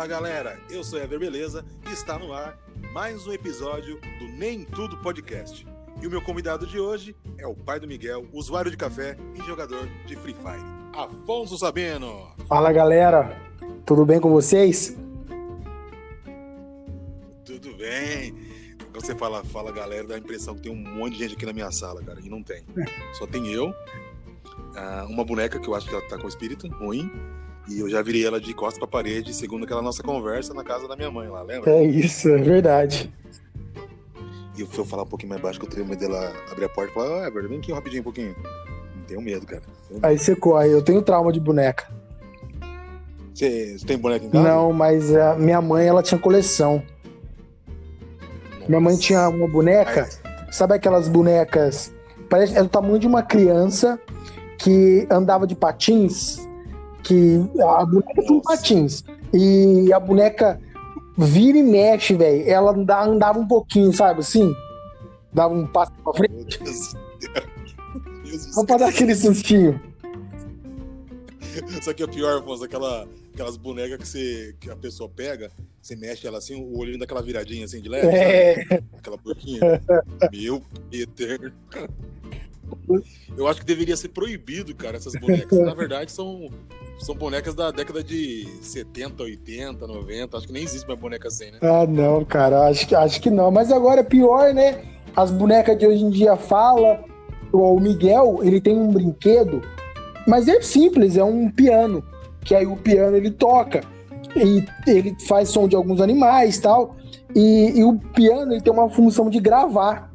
Fala galera, eu sou Ever Beleza e está no ar mais um episódio do Nem Tudo Podcast. E o meu convidado de hoje é o pai do Miguel, usuário de café e jogador de Free Fire, Afonso Sabino. Fala galera, tudo bem com vocês? Tudo bem. Quando você fala, fala galera, dá a impressão que tem um monte de gente aqui na minha sala, cara, e não tem. Só tem eu, ah, uma boneca que eu acho que ela tá com espírito ruim, e eu já virei ela de costas pra parede, segundo aquela nossa conversa na casa da minha mãe lá, lembra? É isso, é verdade. E eu falar um pouquinho mais baixo, que eu tenho medo dela abrir a porta e falar, ah, vem aqui rapidinho um pouquinho. Não tenho medo, cara. Tenho medo. Aí você corre, eu tenho trauma de boneca. Você, você tem boneca em casa? Não, mas a minha mãe, ela tinha coleção. Minha mãe tinha uma boneca, sabe aquelas bonecas, parece, é do tamanho de uma criança que andava de patins, que a boneca Nossa. patins. E a boneca vira e mexe, velho. Ela anda- andava um pouquinho, sabe assim? Dava um passo pra frente. Meu Deus. Do Só pra dar aquele sustinho. Só que é pior, Afonso, aquela, aquelas bonecas que, você, que a pessoa pega, você mexe ela assim, o olhinho daquela viradinha assim de leve, sabe? É, aquela boquinha. Meu eterno. Eu acho que deveria ser proibido, cara, essas bonecas. Na verdade, são, são bonecas da década de 70, 80, 90. Acho que nem existe mais boneca assim, né? Ah, não, cara, acho que, acho que não. Mas agora é pior, né? As bonecas de hoje em dia fala. O Miguel, ele tem um brinquedo, mas é simples, é um piano. Que aí o piano ele toca. E ele faz som de alguns animais tal. E, e o piano ele tem uma função de gravar.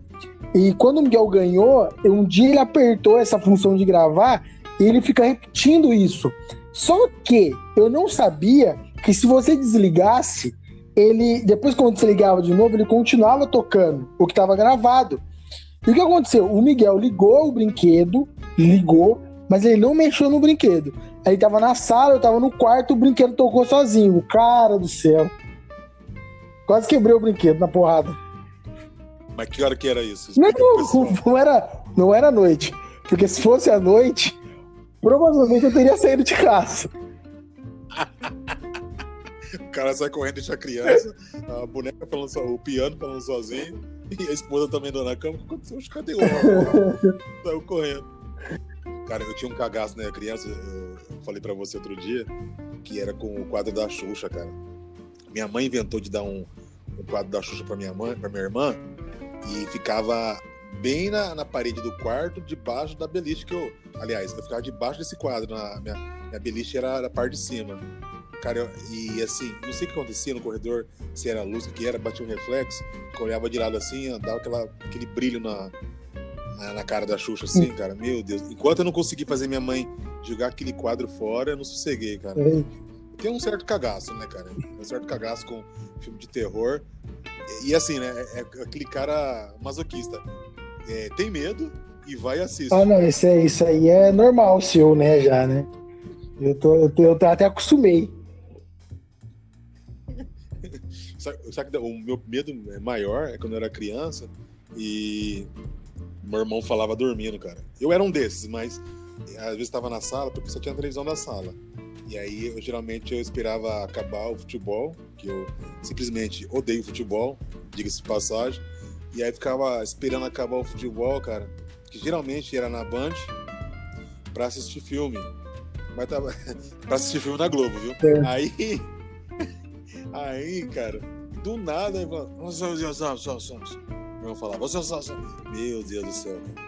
E quando o Miguel ganhou, um dia ele apertou essa função de gravar e ele fica repetindo isso. Só que eu não sabia que se você desligasse, ele depois quando você ligava de novo, ele continuava tocando o que estava gravado. E o que aconteceu? O Miguel ligou o brinquedo, ligou, mas ele não mexeu no brinquedo. Aí tava na sala, eu tava no quarto, o brinquedo tocou sozinho. Cara do céu. Quase quebrei o brinquedo na porrada. Mas que hora que era isso? Não, Explica não era, não era noite. Porque se fosse à noite, provavelmente eu teria saído de casa. O cara sai correndo, deixa a criança, a boneca falando só, o piano falando sozinho, e a esposa também dando na cama. Aconteceu? Cadê o? Saiu correndo. Cara, eu tinha um cagaço, né? Criança, eu falei pra você outro dia, que era com o quadro da Xuxa, cara. Minha mãe inventou de dar um, um quadro da Xuxa pra minha mãe, pra minha irmã, e ficava bem na, na parede do quarto, debaixo da beliche que eu. Aliás, eu ficava debaixo desse quadro. Na, minha, minha beliche era da parte de cima. Cara, eu- e assim, não sei o que acontecia no corredor, se era luz, o que era, batia um reflexo, que eu olhava de lado assim, dava aquela, aquele brilho na, na, na cara da Xuxa, assim, cara. Meu Deus. Enquanto eu não consegui fazer minha mãe jogar aquele quadro fora, eu não sosseguei, cara. Tem um certo cagaço, né, cara? Um certo cagaço com filme de terror. E, e assim, né? É, é aquele cara masoquista. É, tem medo e vai e assiste. Ah, não, isso, é, isso aí é normal seu, né, já, né? Eu, tô, eu, tô- eu tô- até acostumei. Sabe, sabe que o meu medo maior é quando eu era criança e meu irmão falava dormindo, cara. Eu era um desses, mas às vezes estava na sala porque só tinha televisão na sala. E aí, eu, geralmente, eu esperava acabar o futebol, que eu simplesmente odeio futebol, diga-se de passagem. E aí ficava esperando acabar o futebol, cara, que geralmente era na Band, pra assistir filme. Mas tava. pra assistir filme na Globo, viu? É. Aí. Aí, cara, do nada, ele fala. "Você- você- você- você- você." Meu irmão falava. Meu Deus do céu, cara.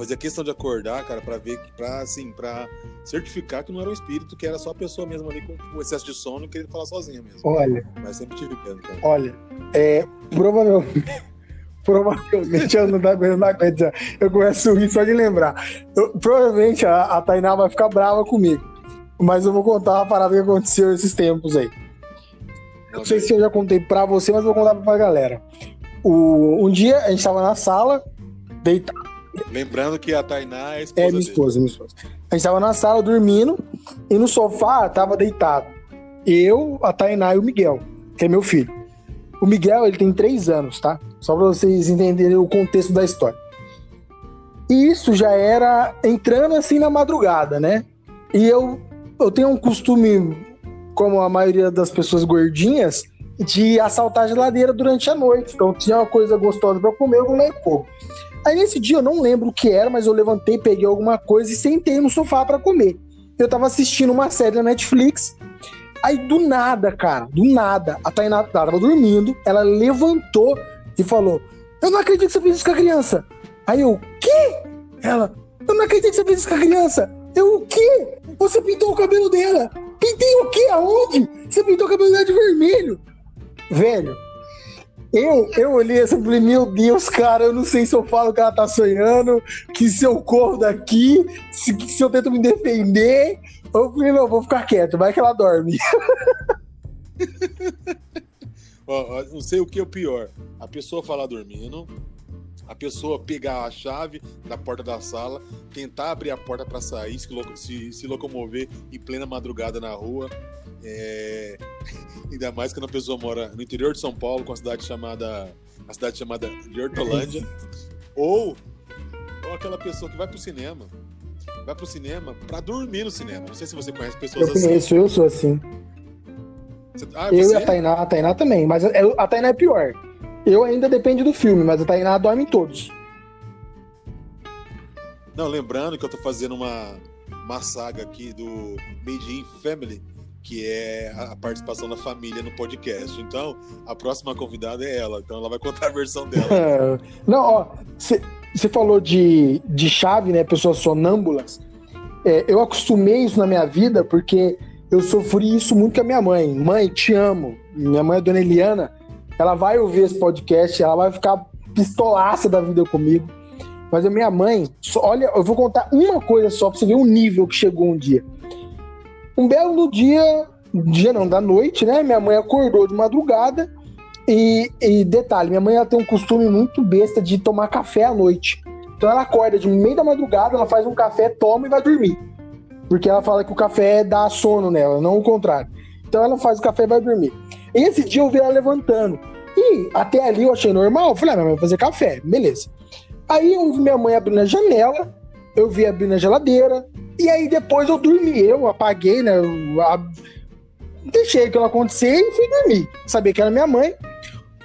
Fazia questão de acordar, cara, pra ver, que- pra, assim, pra certificar que não era um espírito, que era só a pessoa mesmo ali com o excesso de sono e querendo falar sozinha mesmo. Olha, Mas sempre tive medo, cara. olha, é, provavelmente, provavelmente eu não, dá- eu não aguento. Eu começo a rir só de lembrar. Eu- provavelmente a, a Tainá vai ficar brava comigo. Mas eu vou contar uma parada que aconteceu esses tempos aí. Não sei se eu já contei pra você, mas vou contar pra galera. O, um dia a gente tava na sala, deitado. Lembrando que a Tainá é a esposa É, minha dele. esposa, minha esposa. A gente tava na sala dormindo e no sofá tava deitado. Eu, a Tainá e o Miguel, que é meu filho. O Miguel, ele tem três anos, tá? Só pra vocês entenderem o contexto da história. E isso já era entrando assim na madrugada, né? E eu, eu tenho um costume como a maioria das pessoas gordinhas, de assaltar a geladeira durante a noite. Então tinha uma coisa gostosa para comer, eu não pouco. Aí nesse dia eu não lembro o que era, mas eu levantei, peguei alguma coisa e sentei no sofá para comer. Eu tava assistindo uma série da Netflix. Aí do nada, cara, do nada, a Tainá tava dormindo, ela levantou e falou: Eu não acredito que você fez isso com a criança. Aí eu, quê? Ela, eu não acredito que você fez isso com a criança. Eu, o quê? Você pintou o cabelo dela. Pintei o quê? Aonde? Você pintou o cabelo dela de vermelho. Velho, eu, eu olhei assim e falei, meu Deus, cara, eu não sei se eu falo que ela tá sonhando, que se eu corro daqui, se, se eu tento me defender. Eu falei, não, vou ficar quieto, vai que ela dorme. Não sei o que é o pior. A pessoa falar dormindo, a pessoa pegar a chave da porta da sala, tentar abrir a porta para sair, se, se, locomover em plena madrugada na rua. É... Ainda mais quando a pessoa mora no interior de São Paulo, com a cidade chamada. a cidade chamada de Hortolândia. ou, ou aquela pessoa que vai pro cinema. Vai pro cinema pra dormir no cinema. Não sei se você conhece pessoas eu conheço, assim. Eu sou assim. Você... Ah, eu e a Tainá, a Tainá também, mas a Tainá é pior. Eu ainda depende do filme, mas a Tainá dorme em todos. Não, lembrando que eu tô fazendo uma, uma saga aqui do Made in Family, que é a participação da família no podcast. Então, a próxima convidada é ela, então ela vai contar a versão dela. Não, ó, você falou de, de chave, né? Pessoas sonâmbulas. É, eu acostumei isso na minha vida porque eu sofri isso muito com a minha mãe. Mãe, te amo. Minha mãe, a dona Eliana, ela vai ouvir esse podcast, ela vai ficar pistolaça da vida comigo. Mas a minha mãe, olha, eu vou contar uma coisa só pra você ver o nível que chegou um dia. Um belo dia, dia não, da noite, né? Minha mãe acordou de madrugada e, e detalhe, minha mãe ela tem um costume muito besta de tomar café à noite. Então ela acorda de meio da madrugada, ela faz um café, toma e vai dormir. Porque ela fala que o café dá sono nela, não o contrário. Então ela faz o café e vai dormir. Esse dia eu vi ela levantando. E até ali eu achei normal. Eu falei, ah, minha mãe vai fazer café, beleza. Aí eu vi minha mãe abrindo a janela, eu vi abrindo a geladeira, e aí depois eu dormi. Eu apaguei, né? Eu, a... Deixei aquilo acontecer e fui dormir. Sabia que era minha mãe.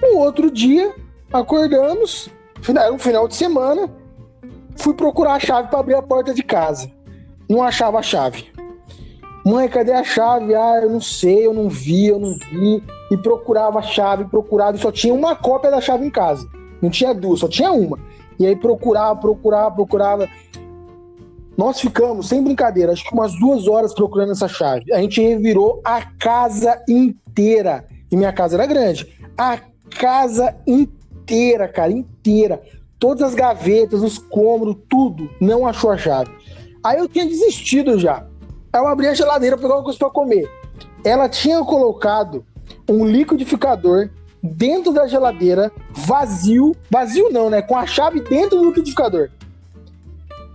No outro dia, acordamos, era um final de semana, fui procurar a chave para abrir a porta de casa. Não achava a chave. Mãe, cadê a chave? Ah, eu não sei, eu não vi, eu não vi. E procurava a chave, procurava, e só tinha uma cópia da chave em casa. Não tinha duas, só tinha uma. E aí procurava, procurava, procurava. Nós ficamos, sem brincadeira, acho que umas duas horas procurando essa chave. A gente revirou a casa inteira. E minha casa era grande. A casa inteira, cara, inteira. Todas as gavetas, os cômodos, tudo. Não achou a chave. Aí eu tinha desistido já. Aí eu abri a geladeira, pegar alguma coisa pra comer. Ela tinha colocado um liquidificador dentro da geladeira, vazio. Vazio não, né? Com a chave dentro do liquidificador.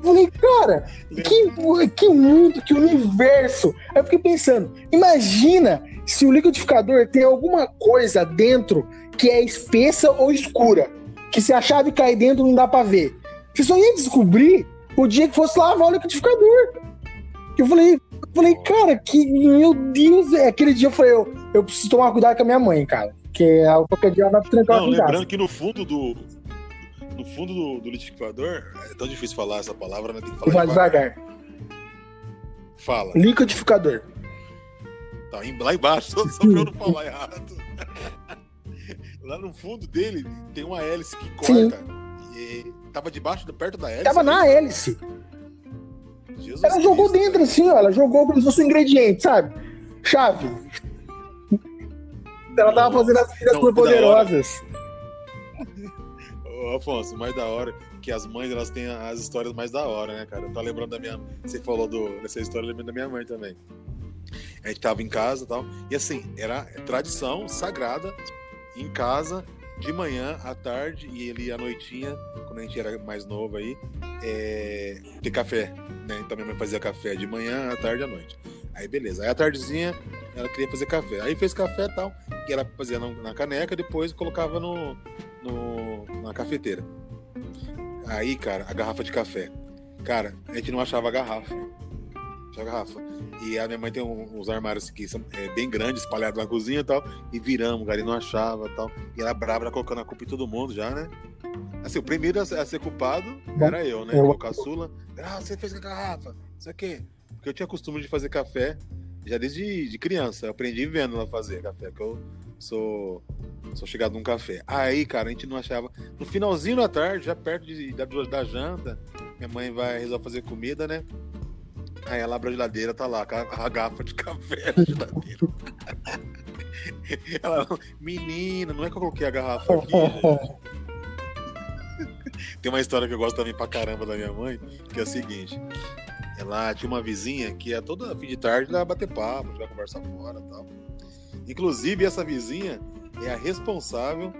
Eu falei, cara, que, que mundo, que universo. Aí eu fiquei pensando, imagina se o liquidificador tem alguma coisa dentro que é espessa ou escura. Que se a chave cair dentro não dá pra ver. Você só ia descobrir o dia que fosse lavar o liquidificador. Eu falei, Falei, cara, que meu Deus, é, aquele dia eu falei, eu, eu preciso tomar cuidado com a minha mãe, cara. Porque qualquer dia ela vai trancar Não, lembrando que no fundo do. No fundo do, do liquidificador, é tão difícil falar essa palavra, né? Tem que falar Vai devagar. Fala. Liquidificador. Tá lá embaixo, só, só pra eu não falar errado. lá no fundo dele tem uma hélice que corta. Sim. E tava debaixo, perto da hélice. Tava na hélice. Jesus ela Cristo. jogou dentro assim, ó. Ela jogou como se fosse um ingrediente, sabe? Chave. Ela tava fazendo as filhas por poderosas. Afonso, mais da hora que as mães elas têm as histórias mais da hora, né, cara? Tô lembrando da minha. Você falou do... dessa história, lembrando da minha mãe também. A gente tava em casa e tal. E assim, era tradição sagrada em casa de manhã, à tarde e ele à noitinha, quando a gente era mais novo aí, é, ter café, né? Então minha mãe fazia café de manhã, à tarde e à noite. Aí beleza. Aí à tardezinha ela queria fazer café. Aí fez café e tal, e ela fazia na caneca, depois colocava no, no, na cafeteira. Aí, cara, a garrafa de café. Cara, a gente não achava a garrafa. a garrafa. E a minha mãe tem uns armários que são é, bem grandes, espalhados na cozinha e tal. E viramos, o e não achava e tal. E ela brava, ela colocando a culpa em todo mundo já, né? Assim, o primeiro a, a ser culpado era eu, né? Eu... O caçula. Ah, você fez com a garrafa, isso aqui. Porque eu tinha costume de fazer café já desde de criança. Eu aprendi vendo ela fazer café, que eu sou, sou chegado num café. Aí, cara, a gente não achava. No finalzinho da tarde, já perto de, da, da janta, minha mãe vai resolver fazer comida, né? Aí ela abre a geladeira, tá lá, a, garrafa de café na geladeira. ela, menina, não é que eu coloquei a garrafa aqui, gente. Tem uma história que eu gosto também pra caramba da minha mãe, que é a seguinte. Ela tinha uma vizinha que é toda fim de tarde ela bater papo, jogar conversa fora tal. Inclusive, essa vizinha é a responsável,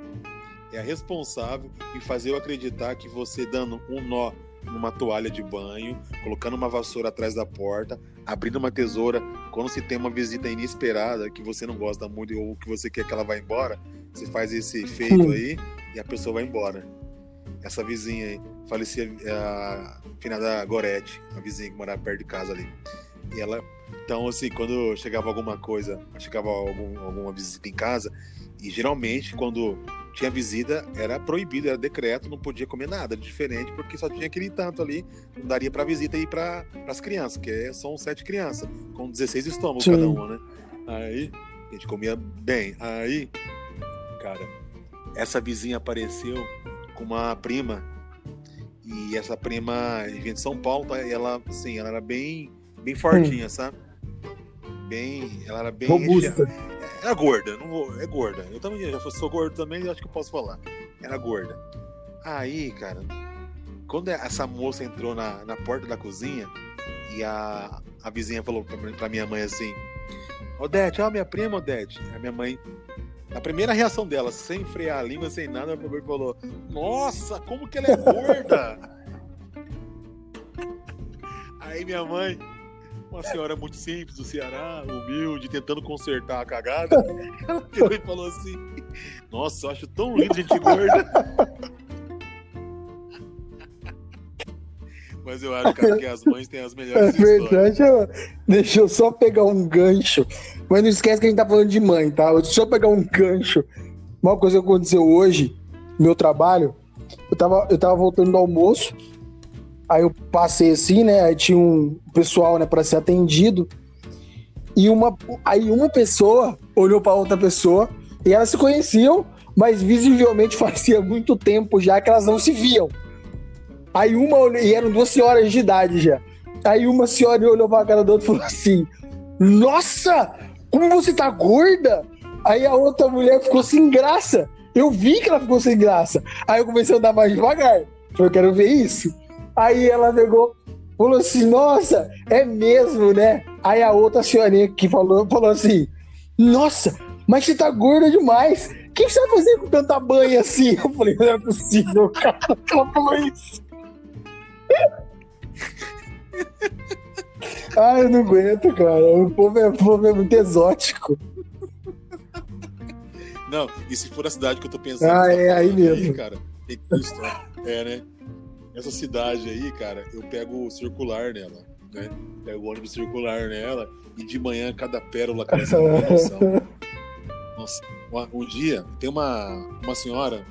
é a responsável em fazer eu acreditar que você dando um nó numa toalha de banho, colocando uma vassoura atrás da porta, abrindo uma tesoura, quando se tem uma visita inesperada que você não gosta muito ou que você quer que ela vá embora, você faz esse efeito aí e a pessoa vai embora. Essa vizinha aí, falecia a finada Gorete, a vizinha que morava perto de casa ali. E ela, então assim, quando chegava alguma coisa, chegava algum, alguma visita em casa, e geralmente quando tinha visita, era proibido, era decreto, não podia comer nada diferente, porque só tinha aquele tanto ali, não daria para visita ir para as crianças, que é, são sete crianças, com 16 estômagos Sim. cada uma, né? Aí a gente comia bem. Aí, cara, essa vizinha apareceu com uma prima, e essa prima vinha de São Paulo, tá? e ela, assim, ela era bem, bem fortinha, hum. sabe? Bem, ela era bem. Robusta. Era gorda, não vou, é gorda. Eu também já sou gordo também, acho que eu posso falar. Era gorda. Aí, cara, quando essa moça entrou na, na porta da cozinha e a, a vizinha falou pra, pra minha mãe assim: Odete, ó, minha prima, Odete. A minha mãe, a primeira reação dela, sem frear a língua, sem nada, a falou: Nossa, como que ela é gorda! Aí minha mãe, uma senhora muito simples do Ceará, humilde, tentando consertar a cagada. Ela pegou e falou assim: Nossa, eu acho tão lindo gente gorda. Mas eu acho, cara, que as mães têm as melhores é verdade, eu... Deixa eu só pegar um gancho. Mas não esquece que a gente tá falando de mãe, tá? Deixa eu pegar um gancho. Uma coisa que aconteceu hoje, no meu trabalho, eu tava, eu tava voltando do almoço, Aí eu passei assim, né? Aí tinha um pessoal, né, para ser atendido. E uma, aí uma pessoa olhou para outra pessoa e elas se conheciam, mas visivelmente fazia muito tempo já que elas não se viam. Aí uma, e eram duas senhoras de idade já. Aí uma senhora olhou para a cara da outra e falou assim: Nossa, como você tá gorda! Aí a outra mulher ficou sem graça. Eu vi que ela ficou sem graça. Aí eu comecei a andar mais devagar. Eu quero ver isso. Aí ela pegou, falou assim: Nossa, é mesmo, né? Aí a outra senhorinha que falou, falou assim: Nossa, mas você tá gorda demais. O que você vai fazer com tanta banha assim? Eu falei: Não é possível, cara. Ela falou isso. Ai, eu não aguento, cara. O povo é, o povo é muito exótico. Não, e se for a cidade que eu tô pensando. Ah, é aí mesmo. Aí, cara, é, né? essa cidade aí, cara, eu pego o circular nela, né? Pego o ônibus circular nela e de manhã cada pérola, cara, você não tem noção. Nossa, um dia tem uma, uma senhora,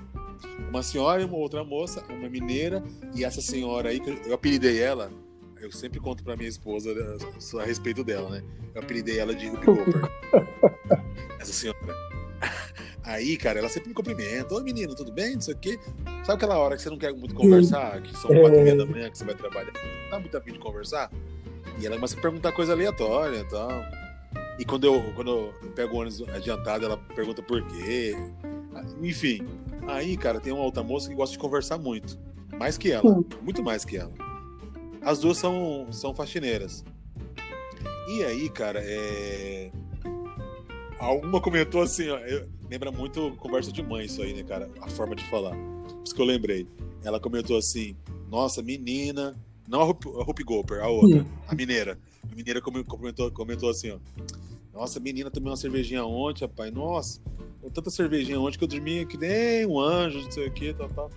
uma senhora e uma outra moça, uma mineira, e essa senhora aí, eu apelidei ela, eu sempre conto pra minha esposa a, a respeito dela, né? Eu apelidei ela de Rupi essa senhora. Aí, cara, ela sempre me cumprimenta. Oi, menino, tudo bem? Não sei o quê. Sabe aquela hora que você não quer muito conversar? Que são quatro e meia da manhã que você vai trabalhar? Não tá muito afim de conversar? E ela começa a perguntar coisa aleatória e tal. E quando eu, quando eu pego o ônibus adiantado, ela pergunta por quê. Enfim. Aí, cara, tem uma outra moça que gosta de conversar muito. Mais que ela. Muito mais que ela. As duas são, são faxineiras. E aí, cara, é. Alguma comentou assim, ó. Eu lembra muito conversa de mãe isso aí, né, cara? A forma de falar. Por isso que eu lembrei. Ela comentou assim: Nossa, menina. Não a Rupi Gopper, a outra, a mineira. A mineira comentou, comentou assim: ó, Nossa, menina tomei uma cervejinha ontem, rapaz. Nossa, tanta cervejinha ontem que eu dormi que nem um anjo, não sei o que, tal, tal.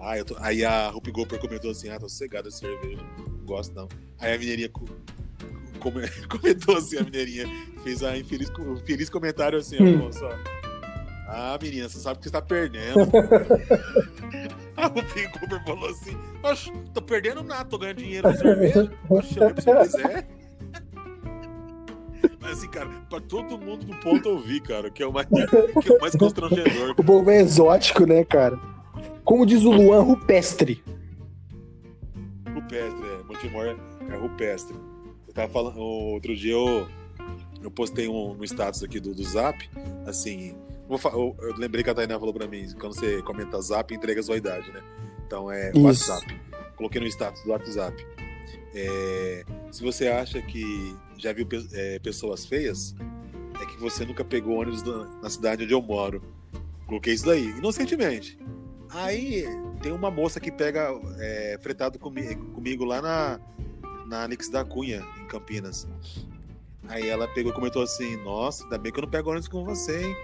Ah, eu tô... Aí a Rupi Gopher comentou assim: ah, tô sossegada de cerveja. Não gosto não. Aí a mineirinha co- come- comentou assim: a mineirinha fez a infeliz, comentário assim: ó, Hum. moça, ó. Ah, menina, você sabe que você tá perdendo. a Rupi Gopher falou assim: Oxe, tô perdendo nada, tô ganhando dinheiro com cerveja. Oxe, eu se eu quiser. Mas assim, cara, pra todo mundo do ponto ouvir, cara, que é o mais, que é o mais constrangedor. O povo é exótico, né, cara? Como diz o Luan Rupestre. Rupestre, é. Montemor é rupestre. Eu tava falando, outro dia eu, eu postei um, no status aqui do, do Zap, assim, eu, eu lembrei que a Tainá falou pra mim, quando você comenta Zap, entrega a sua idade, né? Então é Isso. WhatsApp. Coloquei no status do WhatsApp. É, se você acha que já viu é, pessoas feias, é que você nunca pegou ônibus da- na cidade onde eu moro. Coloquei isso daí, inocentemente. Aí tem uma moça que pega é, fretado comi- comigo lá na, na Nix da Cunha, em Campinas. Aí ela pegou e comentou assim: Nossa, ainda bem que eu não pego ônibus com você, hein?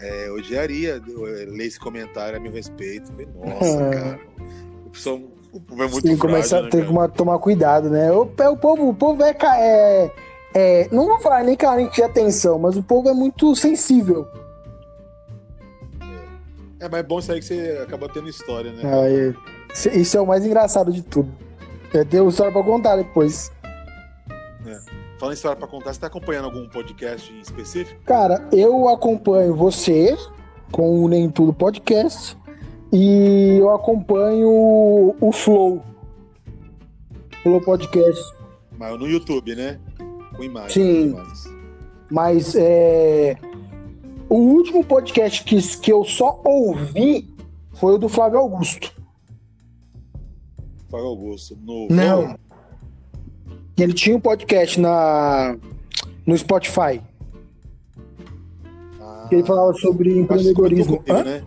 É, odiaria eu, ler esse comentário a meu respeito. Falei, Nossa, É. cara. O pessoal é muito tem que começar né, tem que cara? tomar cuidado, né? O, o povo, o povo é, é, é. Não vou falar nem carente de atenção, mas o povo é muito sensível. É, mas é bom isso aí que você acaba tendo história, né? Aí, isso- isso é o mais engraçado de tudo. É ter uma história pra contar depois. Falando em história pra contar, você tá acompanhando algum podcast em específico? Cara, eu acompanho você com o Nem Tudo Podcast e eu acompanho o Flow. Flow Podcast. Mas no YouTube, né? Com imagem. Sim. Mas é, o último podcast que, que eu só ouvi foi o do Flávio Augusto. Fábio Augusto. No Não. Ele tinha um podcast na, no Spotify. Ah, Que ele falava sobre empreendedorismo. comigo, né?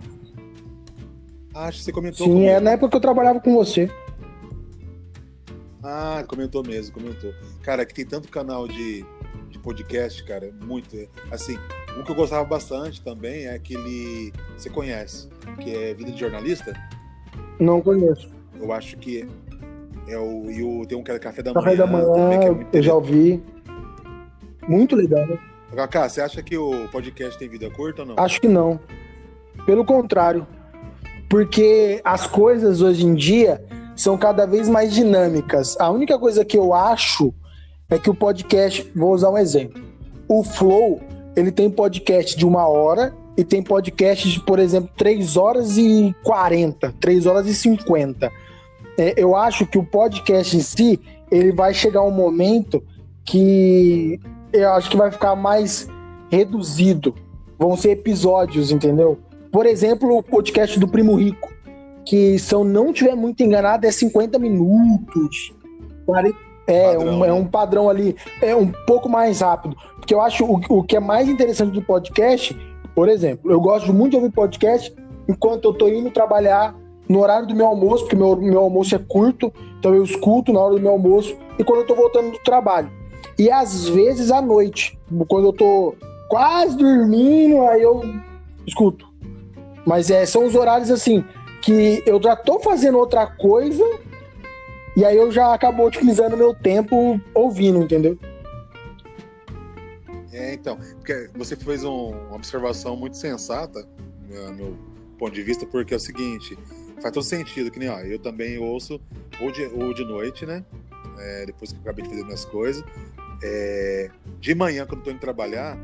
Ah, Acho que você comentou Sim, comigo. é na época que eu trabalhava com você. Ah, comentou mesmo, comentou. Cara, que tem tanto canal de, de podcast, cara, muito. é, Assim, um que eu gostava bastante também é aquele. Você conhece, que é Vida de Jornalista? Não conheço. Eu acho que é o. E o, tem um que é Café da Café Manhã. da manhã, também, que é eu já ouvi. Muito legal, né? Kaká, você acha que o podcast tem vida curta ou não? Acho que não. Pelo contrário. Porque as coisas hoje em dia são cada vez mais dinâmicas. A única coisa que eu acho é que o podcast, vou usar um exemplo. O Flow, ele tem podcast de uma hora e tem podcast de, por exemplo, 3 horas e 40, 3 horas e 50. É, eu acho que o podcast em si, ele vai chegar um momento que eu acho que vai ficar mais reduzido. Vão ser episódios, entendeu? Por exemplo, o podcast do Primo Rico, que se eu não tiver muito enganado, é 50 minutos. 40 É, Padrão, um, é né? um padrão ali, é um pouco mais rápido. Porque eu acho o, o que é mais interessante do podcast, por exemplo, eu gosto muito de ouvir podcast enquanto eu tô indo trabalhar no horário do meu almoço, porque meu, meu almoço é curto, então eu escuto na hora do meu almoço, e quando eu tô voltando do trabalho. E às vezes à noite, quando eu tô quase dormindo, aí eu escuto. Mas é, são os horários assim, que eu já tô fazendo outra coisa, e aí eu já acabo otimizando meu tempo ouvindo, entendeu? É, então, porque você fez um- uma observação muito sensata, no meu ponto de vista, porque é o seguinte, faz todo sentido, que nem, ó, eu também ouço ou de, ou de noite, né, é, depois que eu acabei de fazer minhas coisas, É, de manhã, quando eu tô indo trabalhar,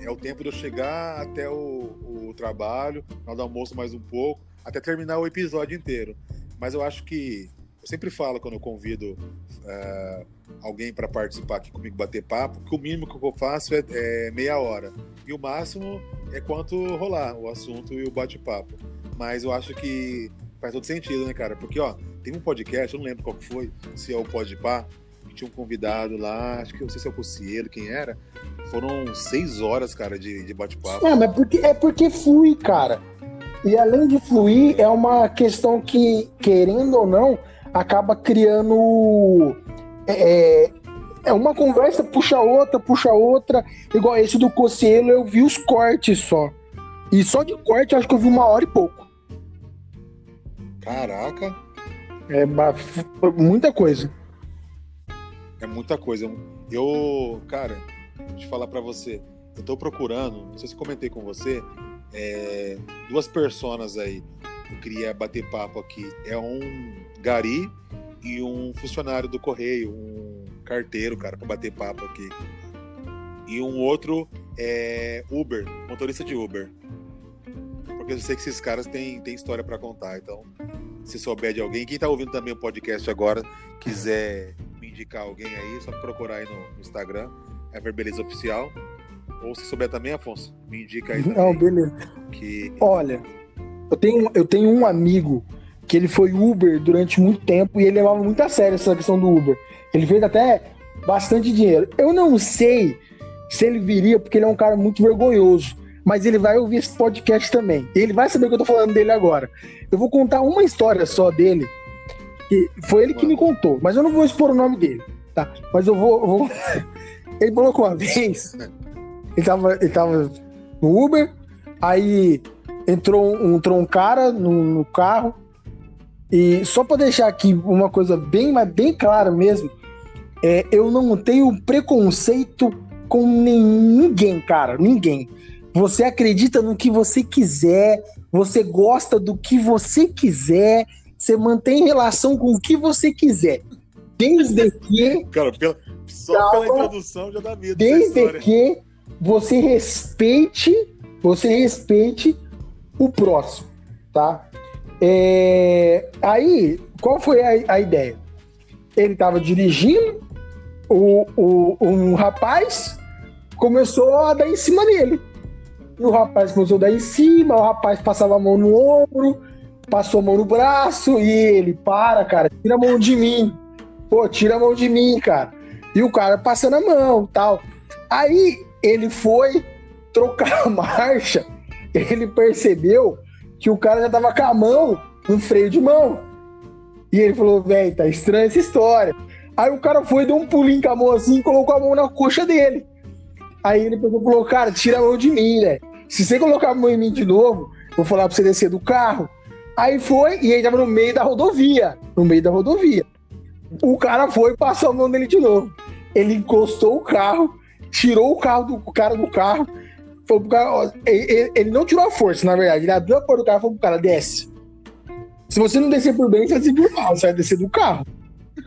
é o tempo de eu chegar até o, o trabalho, do almoço mais um pouco, até terminar o episódio inteiro. Mas eu acho que, eu sempre falo quando eu convido é, alguém para participar aqui comigo, bater papo, que o mínimo que eu faço é, é meia hora. E o máximo é quanto rolar o assunto e o bate-papo. Mas eu acho que faz todo sentido, né, cara? Porque, ó, tem um podcast, eu não lembro qual que foi, se é o Podpah, que tinha um convidado lá, acho que não sei se é o Cocielo, quem era. Foram seis horas, cara, de, de bate-papo. É, mas porque, é porque flui, cara. E além de fluir, é uma questão que, querendo ou não, acaba criando. É, é uma conversa, puxa outra, puxa outra. Igual esse do Cocielo, eu vi os cortes só. E só de corte, acho que eu vi uma hora e pouco. Caraca. É muita coisa. É muita coisa. Eu, cara, deixa eu falar para você. Eu tô procurando, não sei se comentei com você, é, duas personas aí. Eu queria bater papo aqui. É um gari e um funcionário do correio, um carteiro, cara, para bater papo aqui. E um outro é Uber, motorista de Uber. Porque eu sei que esses caras têm, têm história para contar. Então, se souber de alguém, quem tá ouvindo também o podcast agora, quiser me indicar alguém aí, é só procurar aí no, Instagram, Everbeleza Oficial. Ou se souber também, Afonso, me indica aí. Não, beleza. Que... Olha, eu tenho, eu tenho um amigo que ele foi Uber durante muito tempo e ele levava muito a sério essa questão do Uber. Ele fez até bastante dinheiro. Eu não sei se ele viria, porque ele é um cara muito vergonhoso. Mas ele vai ouvir esse podcast também. Ele vai saber que eu tô falando dele agora. Eu vou contar uma história só dele. Que foi ele que me contou, mas eu não vou expor o nome dele, tá? Mas eu vou. Eu vou... Ele falou que uma vez. Ele tava, ele tava no Uber, aí entrou um, entrou um cara no, no carro. E só para deixar aqui uma coisa bem, mas bem clara mesmo, é, eu não tenho preconceito com ninguém, cara, ninguém. Você acredita no que você quiser, você gosta do que você quiser, você mantém relação com o que você quiser. Desde que. Cara, pela, só pela introdução já dá medo. Desde que você respeite, você respeite o próximo, tá? É, aí, qual foi a, a ideia? Ele estava dirigindo, o, o, um rapaz começou a dar em cima dele. E o rapaz começou a dar em cima, o rapaz passava a mão no ombro, passou a mão no braço, e ele, para, cara, tira a mão de mim. Pô, tira a mão de mim, cara. E o cara passando a mão tal. Aí ele foi trocar a marcha, ele percebeu que o cara já tava com a mão no freio de mão. E ele falou, velho, tá estranha essa história. Aí o cara foi, deu um pulinho com a mão assim e colocou a mão na coxa dele. Aí ele pegou falou, cara, tira a mão de mim, né? Se você colocar a mão em mim de novo, vou falar pra você descer do carro. Aí foi, e ele tava no meio da rodovia. No meio da rodovia. O cara foi e passou a mão nele de novo. Ele encostou o carro, tirou o carro do cara do carro, foi pro cara, ele, ele, não tirou a força, na verdade. Ele abriu a porta do carro e falou pro cara: desce. Se você não descer por bem, você vai descer mal, você vai descer do carro.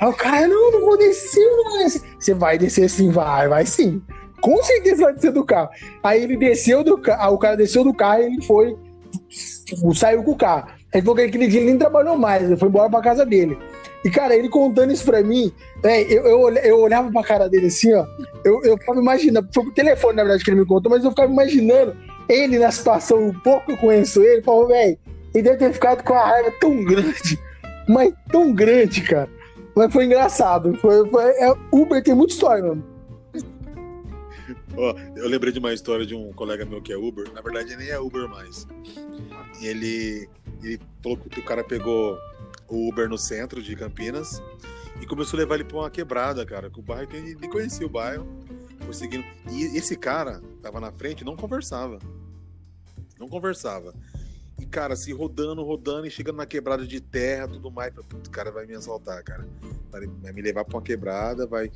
Aí o cara, não, não vou descer, não vou descer. Você vai descer sim, vai, vai sim. Com certeza vai descer do carro. Aí ele desceu do carro, o cara desceu do carro e ele foi, saiu com o carro. Ele falou que aquele dia ele nem trabalhou mais, ele foi embora pra casa dele. E, cara, ele contando isso pra mim, né, eu, eu, eu olhava pra cara dele assim, ó. Eu, eu ficava imaginando, foi pro telefone, na verdade, que ele me contou, mas eu ficava imaginando ele na situação, um pouco eu conheço ele, falou, velho, ele deve ter ficado com a raiva tão grande, mas tão grande, cara. Mas foi engraçado. Foi, foi, é, Uber tem muita história, mano. Oh, eu lembrei de uma história de um colega meu que é Uber. Na verdade, nem é Uber mais. Ele, ele falou que o cara pegou o Uber no centro de Campinas e começou a levar ele pra uma quebrada, cara. Que o bairro ele nem conhecia o bairro. Conseguindo. E esse cara tava na frente não conversava. Não conversava. E, cara, se rodando, rodando e chegando na quebrada de terra, tudo mais. o cara vai me assaltar, cara. Vai me levar pra uma quebrada, vai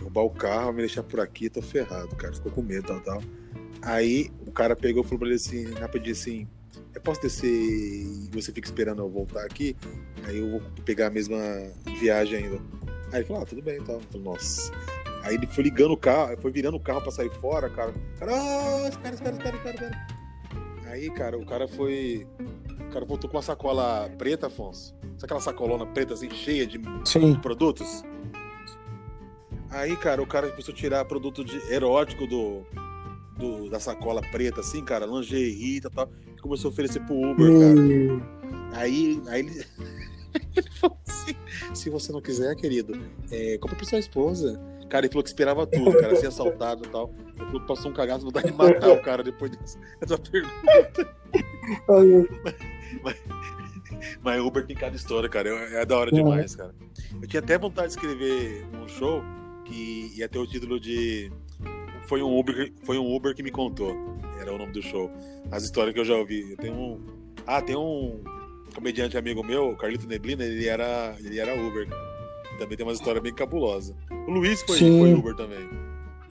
roubar o carro, vai me deixar por aqui, tô ferrado, cara. Ficou com medo, tal, tal. Aí o cara pegou e falou pra ele assim, rapidinho assim, eu posso descer e você fica esperando eu voltar aqui? Aí eu vou pegar a mesma viagem ainda. Aí ele falou, ah, tudo bem, então. Eu falei, nossa. Aí ele foi ligando o carro, foi virando o carro pra sair fora, cara. Cara, ah, espera, espera, espera, espera, espera. Aí, cara, o cara foi. O cara voltou com uma sacola preta, Afonso. Sabe aquela sacolona preta assim, cheia de Sim. produtos? Aí, cara, o cara começou a tirar produto de erótico do, do da sacola preta, assim, cara, lingerie e tal, e começou a oferecer pro Uber, Hum. cara. Aí, aí ele. ele falou assim: se você não quiser, querido, é, compra pra sua esposa. Cara, ele falou que esperava tudo, cara, ser assaltado e tal. Ele falou que passou um cagaço, vontade de matar o cara depois dessa, dessa pergunta. Mas, mas Uber tem cada história, cara. É, é da hora demais, cara. Eu tinha até vontade de escrever um show que ia ter o título de foi um Uber, foi um Uber que me contou. Era o nome do show. As histórias que eu já ouvi. Eu tenho um, ah, tem um comediante amigo meu, Carlito Neblina, ele era, ele era Uber. Também tem uma história bem cabulosa. O Luiz foi, Sim. foi Uber também.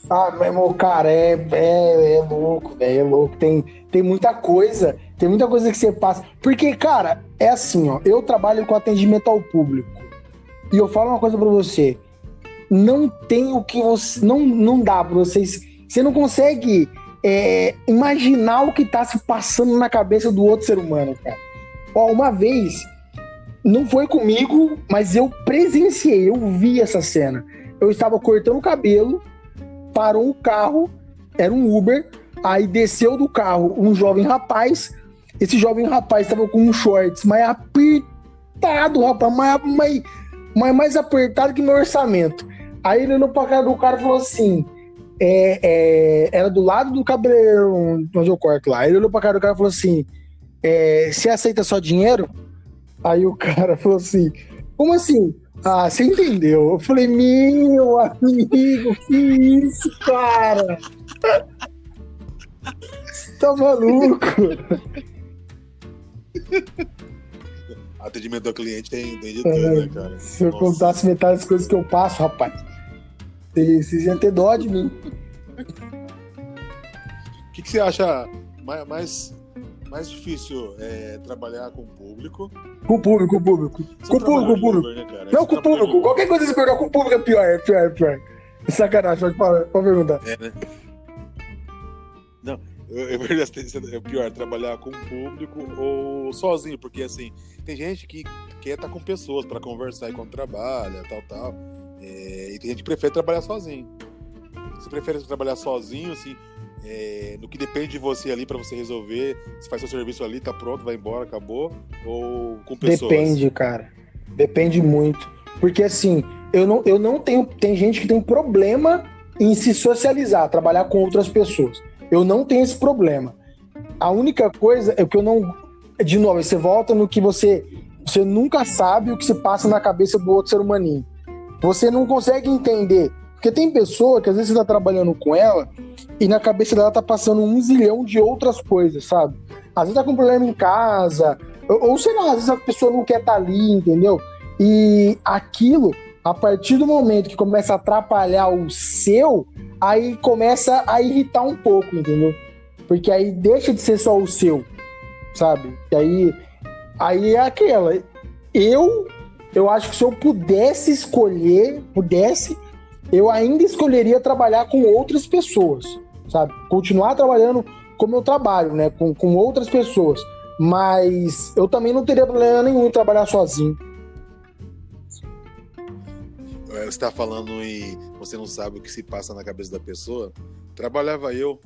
Ah, meu irmão, cara, é, é, é louco, velho, é louco. Tem, tem muita coisa, tem muita coisa que você passa. Porque, cara, é assim, ó, eu trabalho com atendimento ao público. E eu falo uma coisa pra você. Não tem o que você. Não, não dá pra vocês. Você não consegue é, imaginar o que tá se passando na cabeça do outro ser humano, cara. Ó, uma vez, não foi comigo, mas eu presenciei, eu vi essa cena. Eu estava cortando o cabelo, parou o carro, era um Uber, aí desceu do carro um jovem rapaz. Esse jovem rapaz estava com um shorts, mas apertado, rapaz, mais, mais, mais, mais apertado que meu orçamento. Aí ele olhou pra cara do cara e falou assim: é, é, era do lado do cabeleireiro onde eu corto lá. Ele olhou pra cara do cara e falou assim: é, Você aceita só dinheiro? Aí o cara falou assim: Como assim? Ah, você entendeu? Eu falei: Meu amigo, que isso, cara? tá maluco? Atendimento ao cliente tem, tem de tudo, né, cara? Se eu Nossa. contasse metade das coisas que eu passo, rapaz, vocês iam ter dó de mim. O que, que você acha mais, mais, difícil é, trabalhar com o público? Com o público, com o público. Você Com o público, com o público. Uber, né? Não, com o de público. Qualquer coisa que você perguntar com o público é pior, é pior, é pior. Sacanagem, pode, pode, perguntar. É, né? Não, vejo assim, é pior trabalhar com o público ou sozinho, porque assim, tem gente que quer estar com pessoas para conversar enquanto trabalha, tal, tal. É, e tem gente que prefere trabalhar sozinho. Você prefere trabalhar sozinho, assim, é, no que depende de você ali para você resolver, se faz seu serviço ali, tá pronto, vai embora, acabou, ou com pessoas? Depende, cara. Depende muito. Porque assim, eu não, eu não tenho. Tem gente que tem problema em se socializar, trabalhar com outras pessoas. Eu não tenho esse problema. A única coisa é que eu não. De novo, você volta no que você. Você nunca sabe o que se passa na cabeça do outro ser humaninho. Você não consegue entender. Porque tem pessoa que às vezes você tá trabalhando com ela e na cabeça dela tá passando um zilhão de outras coisas, sabe? Às vezes tá com problema em casa, ou, ou sei lá, às vezes a pessoa não quer estar ali, entendeu? E aquilo, a partir do momento que começa a atrapalhar o seu, aí começa a irritar um pouco, entendeu? Porque aí deixa de ser só o seu, sabe? E aí, aí é aquela. Eu, eu acho que se eu pudesse escolher, pudesse, eu ainda escolheria trabalhar com outras pessoas, sabe? Continuar trabalhando como eu trabalho, né? Com, com outras pessoas. Mas eu também não teria problema nenhum em trabalhar sozinho. É, Você está falando em você não sabe o que se passa na cabeça da pessoa. Trabalhava eu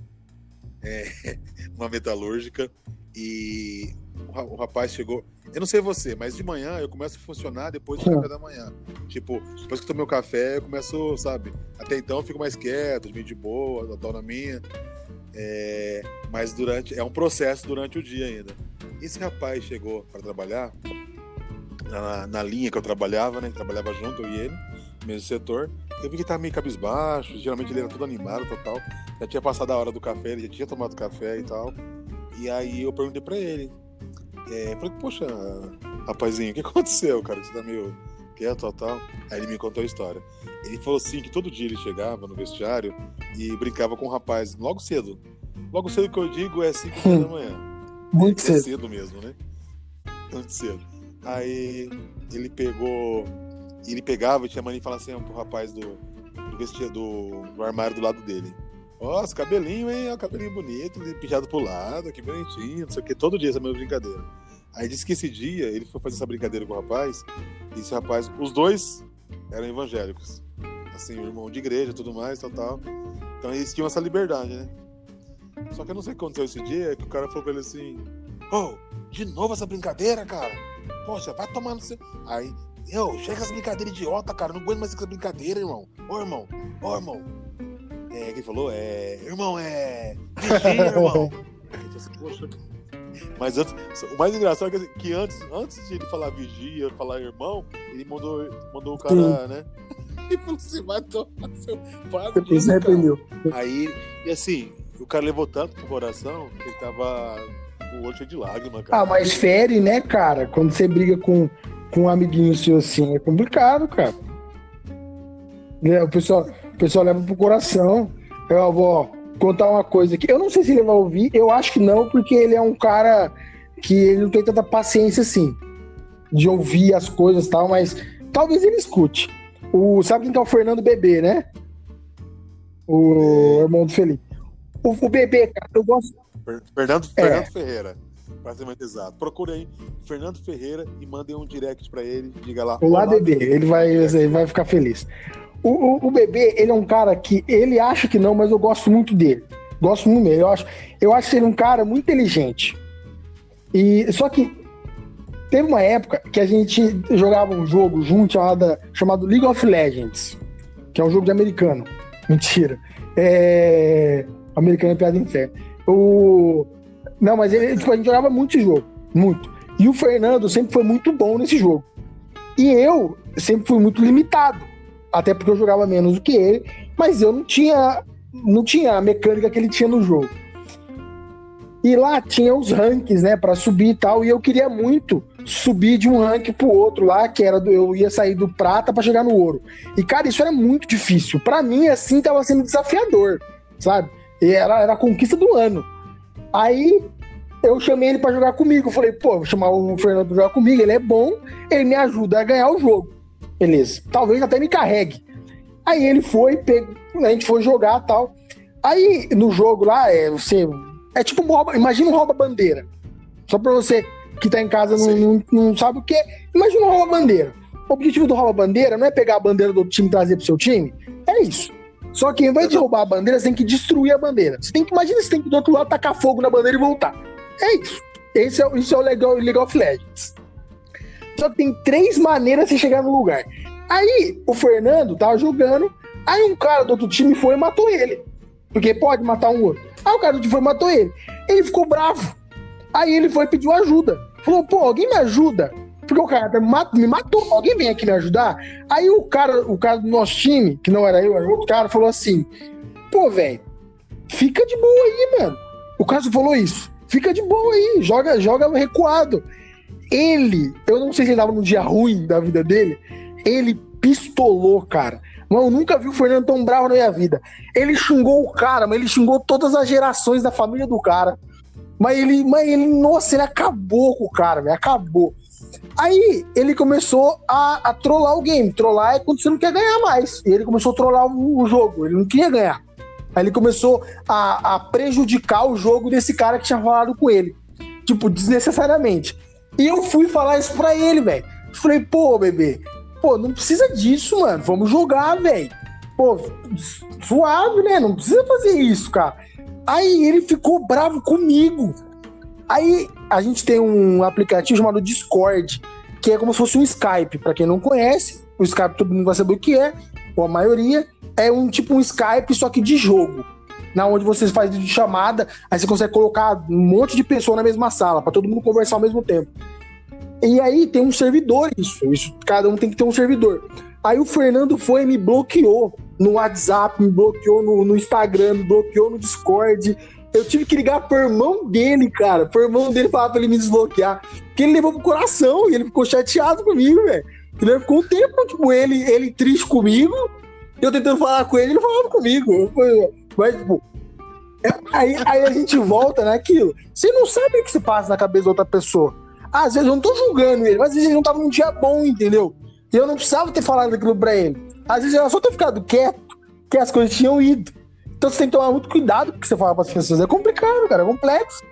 é, uma metalúrgica e o ra- o rapaz chegou. Eu não sei você, mas de manhã eu começo a funcionar depois do café da manhã. Tipo, depois que eu tomei o café, eu começo, sabe? Até então eu fico mais quieto, meio de boa, tô na minha. É, mas durante é um processo durante o dia ainda. Esse rapaz chegou para trabalhar na, na linha que eu trabalhava, né? Trabalhava junto eu e ele, mesmo setor. Eu vi que tava meio cabisbaixo, geralmente ele era todo animado, tal, tal. Já tinha passado a hora do café, ele já tinha tomado café e tal. E aí eu perguntei pra ele. É, falei, poxa, rapazinho, o que aconteceu, cara? Você tá meio quieto, tal, tal. Aí ele me contou a história. Ele falou assim que todo dia ele chegava no vestiário e brincava com o rapaz logo cedo. Logo cedo que eu digo é 5 horas da manhã. Muito É cedo. cedo mesmo, né? Muito cedo. Aí ele pegou. Ele pegava e tinha mania de falar assim pro rapaz do, do vestido do, do armário do lado dele. Nossa, cabelinho, hein? Ó, cabelinho bonito, pijado pro lado, que bonitinho, não sei o que, todo dia essa mesma brincadeira. Aí disse que esse dia ele foi fazer essa brincadeira com o rapaz, e esse rapaz, os dois eram evangélicos. Assim, irmão de igreja tudo mais, tal, tal. Então eles tinham essa liberdade, né? Só que eu não sei o que aconteceu esse dia, é que o cara falou pra ele assim: Ô, de novo essa brincadeira, cara? Poxa, vai tomar no seu. Aí, eu, chega essa brincadeira idiota, cara, não aguento mais essa brincadeira, irmão. Ô, irmão, ô, irmão. É, quem falou? É. Irmão, é. Vigia, irmão. Aí assim, Poxa. Mas antes, o mais engraçado é que, antes, antes de ele falar vigia, falar irmão, ele mandou, mandou o cara, Sim. né? E falou assim: vai tomar seu. Para Depois se disso, cara. arrependeu. Aí, e assim, o cara levou tanto pro coração que ele tava o olho cheio de lágrima, cara. Ah, mas fere, né, cara? Quando você briga com, com um amiguinho seu assim, é complicado, cara. É, o pessoal, o pessoal leva pro coração. Eu vou contar uma coisa aqui. Eu não sei se ele vai ouvir, eu acho que não, porque ele é um cara que ele não tem tanta paciência assim de ouvir as coisas e tal, mas talvez ele escute. O, sabe quem que é o Fernando Bebê, né? O irmão do Felipe. O, o Bebê, cara, eu gosto. Fernando, é. Fernando Ferreira, para ser mais exato. Procure aí Fernando Ferreira e mandem um direct para ele. Diga lá. Olá, Olá Bebê. Ele vai, ele vai ficar feliz. O, o, o, Bebê, ele é um cara que ele acha que não, mas eu gosto muito dele. Gosto muito dele. Eu acho, eu acho ele um cara muito inteligente. E só que teve uma época que a gente jogava um jogo junto chamado, chamado League of Legends, que é um jogo de americano. Mentira. É... Americano é piada inferno. O... Não, mas ele, tipo, a gente jogava muito esse jogo. Muito. E o Fernando sempre foi muito bom nesse jogo. E eu sempre fui muito limitado. Até porque eu jogava menos do que ele, mas eu não tinha, não tinha a mecânica que ele tinha no jogo. E lá tinha os rankings, né, para subir e tal, e eu queria muito subir de um ranking pro outro lá, que era do, eu ia sair do prata para chegar no ouro. E cara, isso era muito difícil. Para mim assim tava sendo desafiador, sabe? E era, era a conquista do ano. Aí eu chamei ele para jogar comigo. falei, pô, vou chamar o Fernando pra jogar comigo, ele é bom, ele me ajuda a ganhar o jogo. Beleza. Talvez até me carregue. Aí ele foi, pegou, a gente foi jogar tal. Aí no jogo lá, é, você. É tipo um rouba, imagina um rouba-bandeira. Só pra você que tá em casa não, não, não, sabe o que é. Imagina um rouba-bandeira. O objetivo do rouba-bandeira não é pegar a bandeira do outro time e trazer pro seu time. É isso. Só que ao invés de roubar a bandeira, você tem que destruir a bandeira. Você tem que, imagina, você tem que do outro lado tacar fogo na bandeira e voltar. É isso. Esse é, isso é o legal League of Legends. Só tem três maneiras de chegar no lugar. Aí o Fernando tava jogando, aí um cara do outro time foi e matou ele. Porque pode matar um outro. Aí o cara do time foi e matou ele. Ele ficou bravo. Aí ele foi e pediu ajuda. Falou, pô, alguém me ajuda. Porque o cara me matou, alguém vem aqui me ajudar? Aí o cara, o cara do nosso time, que não era eu, era outro cara, falou assim: pô, velho, fica de boa aí, mano. O caso falou isso. Fica de boa aí, joga, joga recuado. Ele, eu não sei se ele tava num dia ruim da vida dele, ele pistolou, cara. Mano, eu nunca vi o Fernando tão bravo na minha vida. Ele xingou o cara, mas ele xingou todas as gerações da família do cara. Mas ele, mas ele, nossa, ele acabou com o cara, velho, acabou. Aí ele começou a, a trollar o game. Trollar é quando você não quer ganhar mais. E ele começou a trollar o, o jogo, ele não queria ganhar. Aí ele começou a, a prejudicar o jogo desse cara que tinha falado com ele. Tipo, desnecessariamente. E eu fui falar isso pra ele, velho. Falei, pô, bebê, pô, não precisa disso, mano. Vamos jogar, velho. Pô, suave, né? Não precisa fazer isso, cara. Aí ele ficou bravo comigo. Aí a gente tem um aplicativo chamado Discord, que é como se fosse um Skype. Para quem não conhece, o Skype todo mundo vai saber o que é, ou a maioria. É um tipo um Skype, só que de jogo. Na onde você faz de chamada, aí você consegue colocar um monte de pessoa na mesma sala, para todo mundo conversar ao mesmo tempo. E aí tem um servidor isso, isso. Cada um tem que ter um servidor. Aí o Fernando foi e me bloqueou no WhatsApp, me bloqueou no, no Instagram, me bloqueou no Discord. Eu tive que ligar pro irmão dele, cara. Pro irmão dele falar pra ele me desbloquear. Porque ele levou pro coração e ele ficou chateado comigo, velho. Ele ficou um tempo, tipo, ele, ele triste comigo. Eu tentando falar com ele, ele falava comigo. Mas, tipo, é, aí, aí a gente volta naquilo. Você não sabe o que se passa na cabeça da outra pessoa. Às vezes eu não tô julgando ele, mas às vezes ele não tava num dia bom, entendeu? E eu não precisava ter falado aquilo pra ele. Às vezes era só ter ficado quieto, que as coisas tinham ido. Então você tem que tomar muito cuidado com o que você fala para as pessoas. É complicado, cara, é complexo.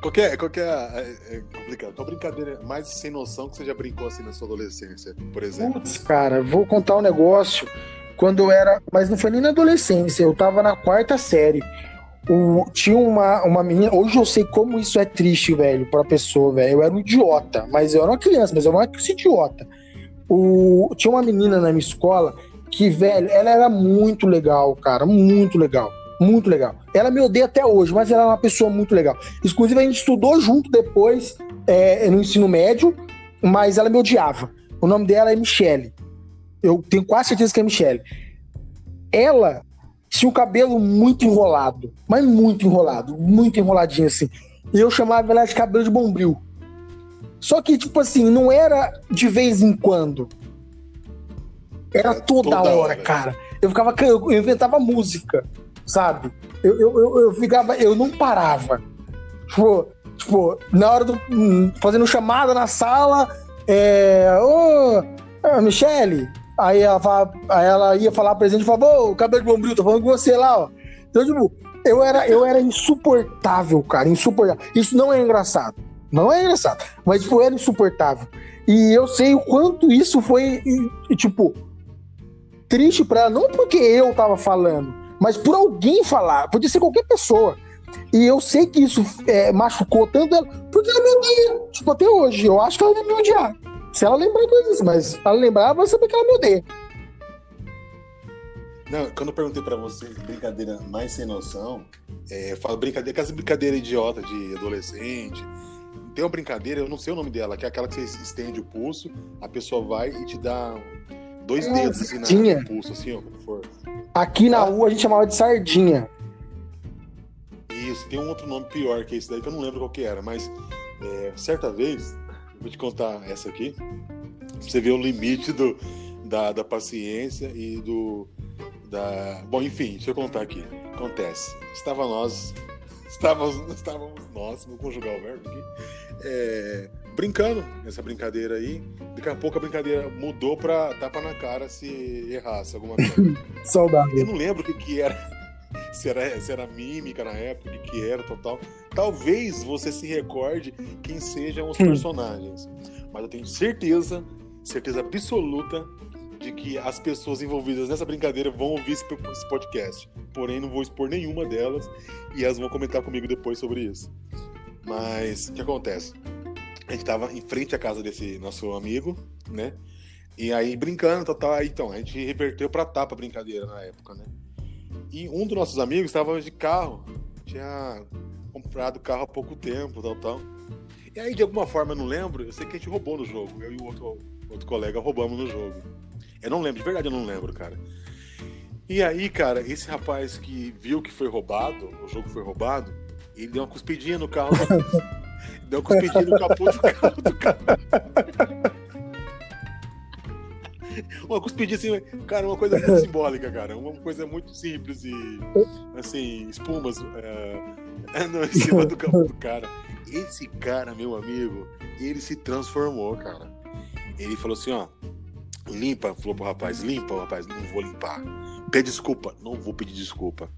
Qualquer, qualquer é, é complicado. Qual brincadeira mais sem noção que você já brincou assim na sua adolescência, por exemplo? Putz, cara, vou contar um negócio. Quando eu era. Mas não foi nem na adolescência, eu tava na quarta série. O, tinha uma, uma menina. Hoje eu sei como isso é triste, velho, pra pessoa, velho. Eu era um idiota, mas eu era uma criança, mas eu não era idiota. O, tinha uma menina na minha escola que, velho, ela era muito legal, cara, muito legal. Muito legal. Ela me odeia até hoje, mas ela é uma pessoa muito legal. Inclusive, a gente estudou junto depois é, no ensino médio, mas ela me odiava. O nome dela é Michele. Eu tenho quase certeza que é Michele. Ela tinha o cabelo muito enrolado, mas muito enrolado, muito enroladinho assim. e eu chamava ela de cabelo de bombril. Só que, tipo assim, não era de vez em quando. Era toda, toda hora, hora, cara. Eu ficava, eu inventava música, sabe? Eu, eu, eu, eu ficava, eu não parava. Tipo, tipo, na hora do. Hum, fazendo chamada na sala, é. Ô, oh, Michele! Aí ela, fala, aí ela ia falar presente e falava, ô, cabelo de bombril, tô falando com você lá, ó. Então, tipo, eu era, eu era insuportável, cara, insuportável. Isso não é engraçado. Não é engraçado. Mas, tipo, era insuportável. E eu sei o quanto isso foi, tipo, triste pra ela. Não porque eu tava falando, mas por alguém falar. Podia ser qualquer pessoa. E eu sei que isso é, machucou tanto ela, porque ela me odeia. Tipo, até hoje. Eu acho que ela me odiar. Se ela lembrar disso, mas ela lembrar, vai saber que ela me odeia. Não, quando eu perguntei pra você brincadeira mais sem noção, é, eu falo brincadeira, aquelas brincadeira idiota de adolescente. Tem uma brincadeira, eu não sei o nome dela, que é aquela que você estende o pulso, a pessoa vai e te dá dois é, dedos assim sardinha. no pulso, assim, ó, for. Aqui na rua a gente chamava de sardinha. Isso, tem um outro nome pior que esse daí, que eu não lembro qual que era, mas é, certa vez, vou te contar essa aqui, pra você ver o limite do, da, da paciência e do, da. Bom, enfim, deixa eu contar aqui. Acontece. Estava nós. Estávamos, estávamos nós, vou conjugar o verbo aqui, é, brincando nessa brincadeira aí. Daqui a pouco a brincadeira mudou pra tapa na cara se errasse alguma coisa. Saudável. Eu não lembro o que, que era. Se era, se era mímica na época, o que, era, total. Talvez você se recorde quem sejam os hum. personagens. Mas eu tenho certeza, certeza absoluta, de que as pessoas envolvidas nessa brincadeira vão ouvir esse podcast. Porém, não vou expor nenhuma delas e elas vão comentar comigo depois sobre isso. Mas o que acontece? A gente tava em frente à casa desse nosso amigo, né? E aí brincando, tal, tal. Então, a gente reverteu pra tapa a brincadeira na época, né? E um dos nossos amigos estava de carro, tinha comprado carro há pouco tempo, tal, tal. E aí, de alguma forma, eu não lembro, eu sei que a gente roubou no jogo. Eu e o outro, outro colega roubamos no jogo. Eu não lembro, de verdade eu não lembro, cara. E aí, cara, esse rapaz que viu que foi roubado, o jogo foi roubado, ele deu uma cuspidinha no carro. deu uma cuspidinha no capô do carro do cara. uma cuspidinha assim, cara, uma coisa muito simbólica, cara. Uma coisa muito simples e, assim, espumas é, no, em cima do capô do cara. Esse cara, meu amigo, ele se transformou, cara. Ele falou assim, ó, Limpa, falou pro rapaz, limpa, rapaz, não vou limpar. Pede desculpa, não vou pedir desculpa.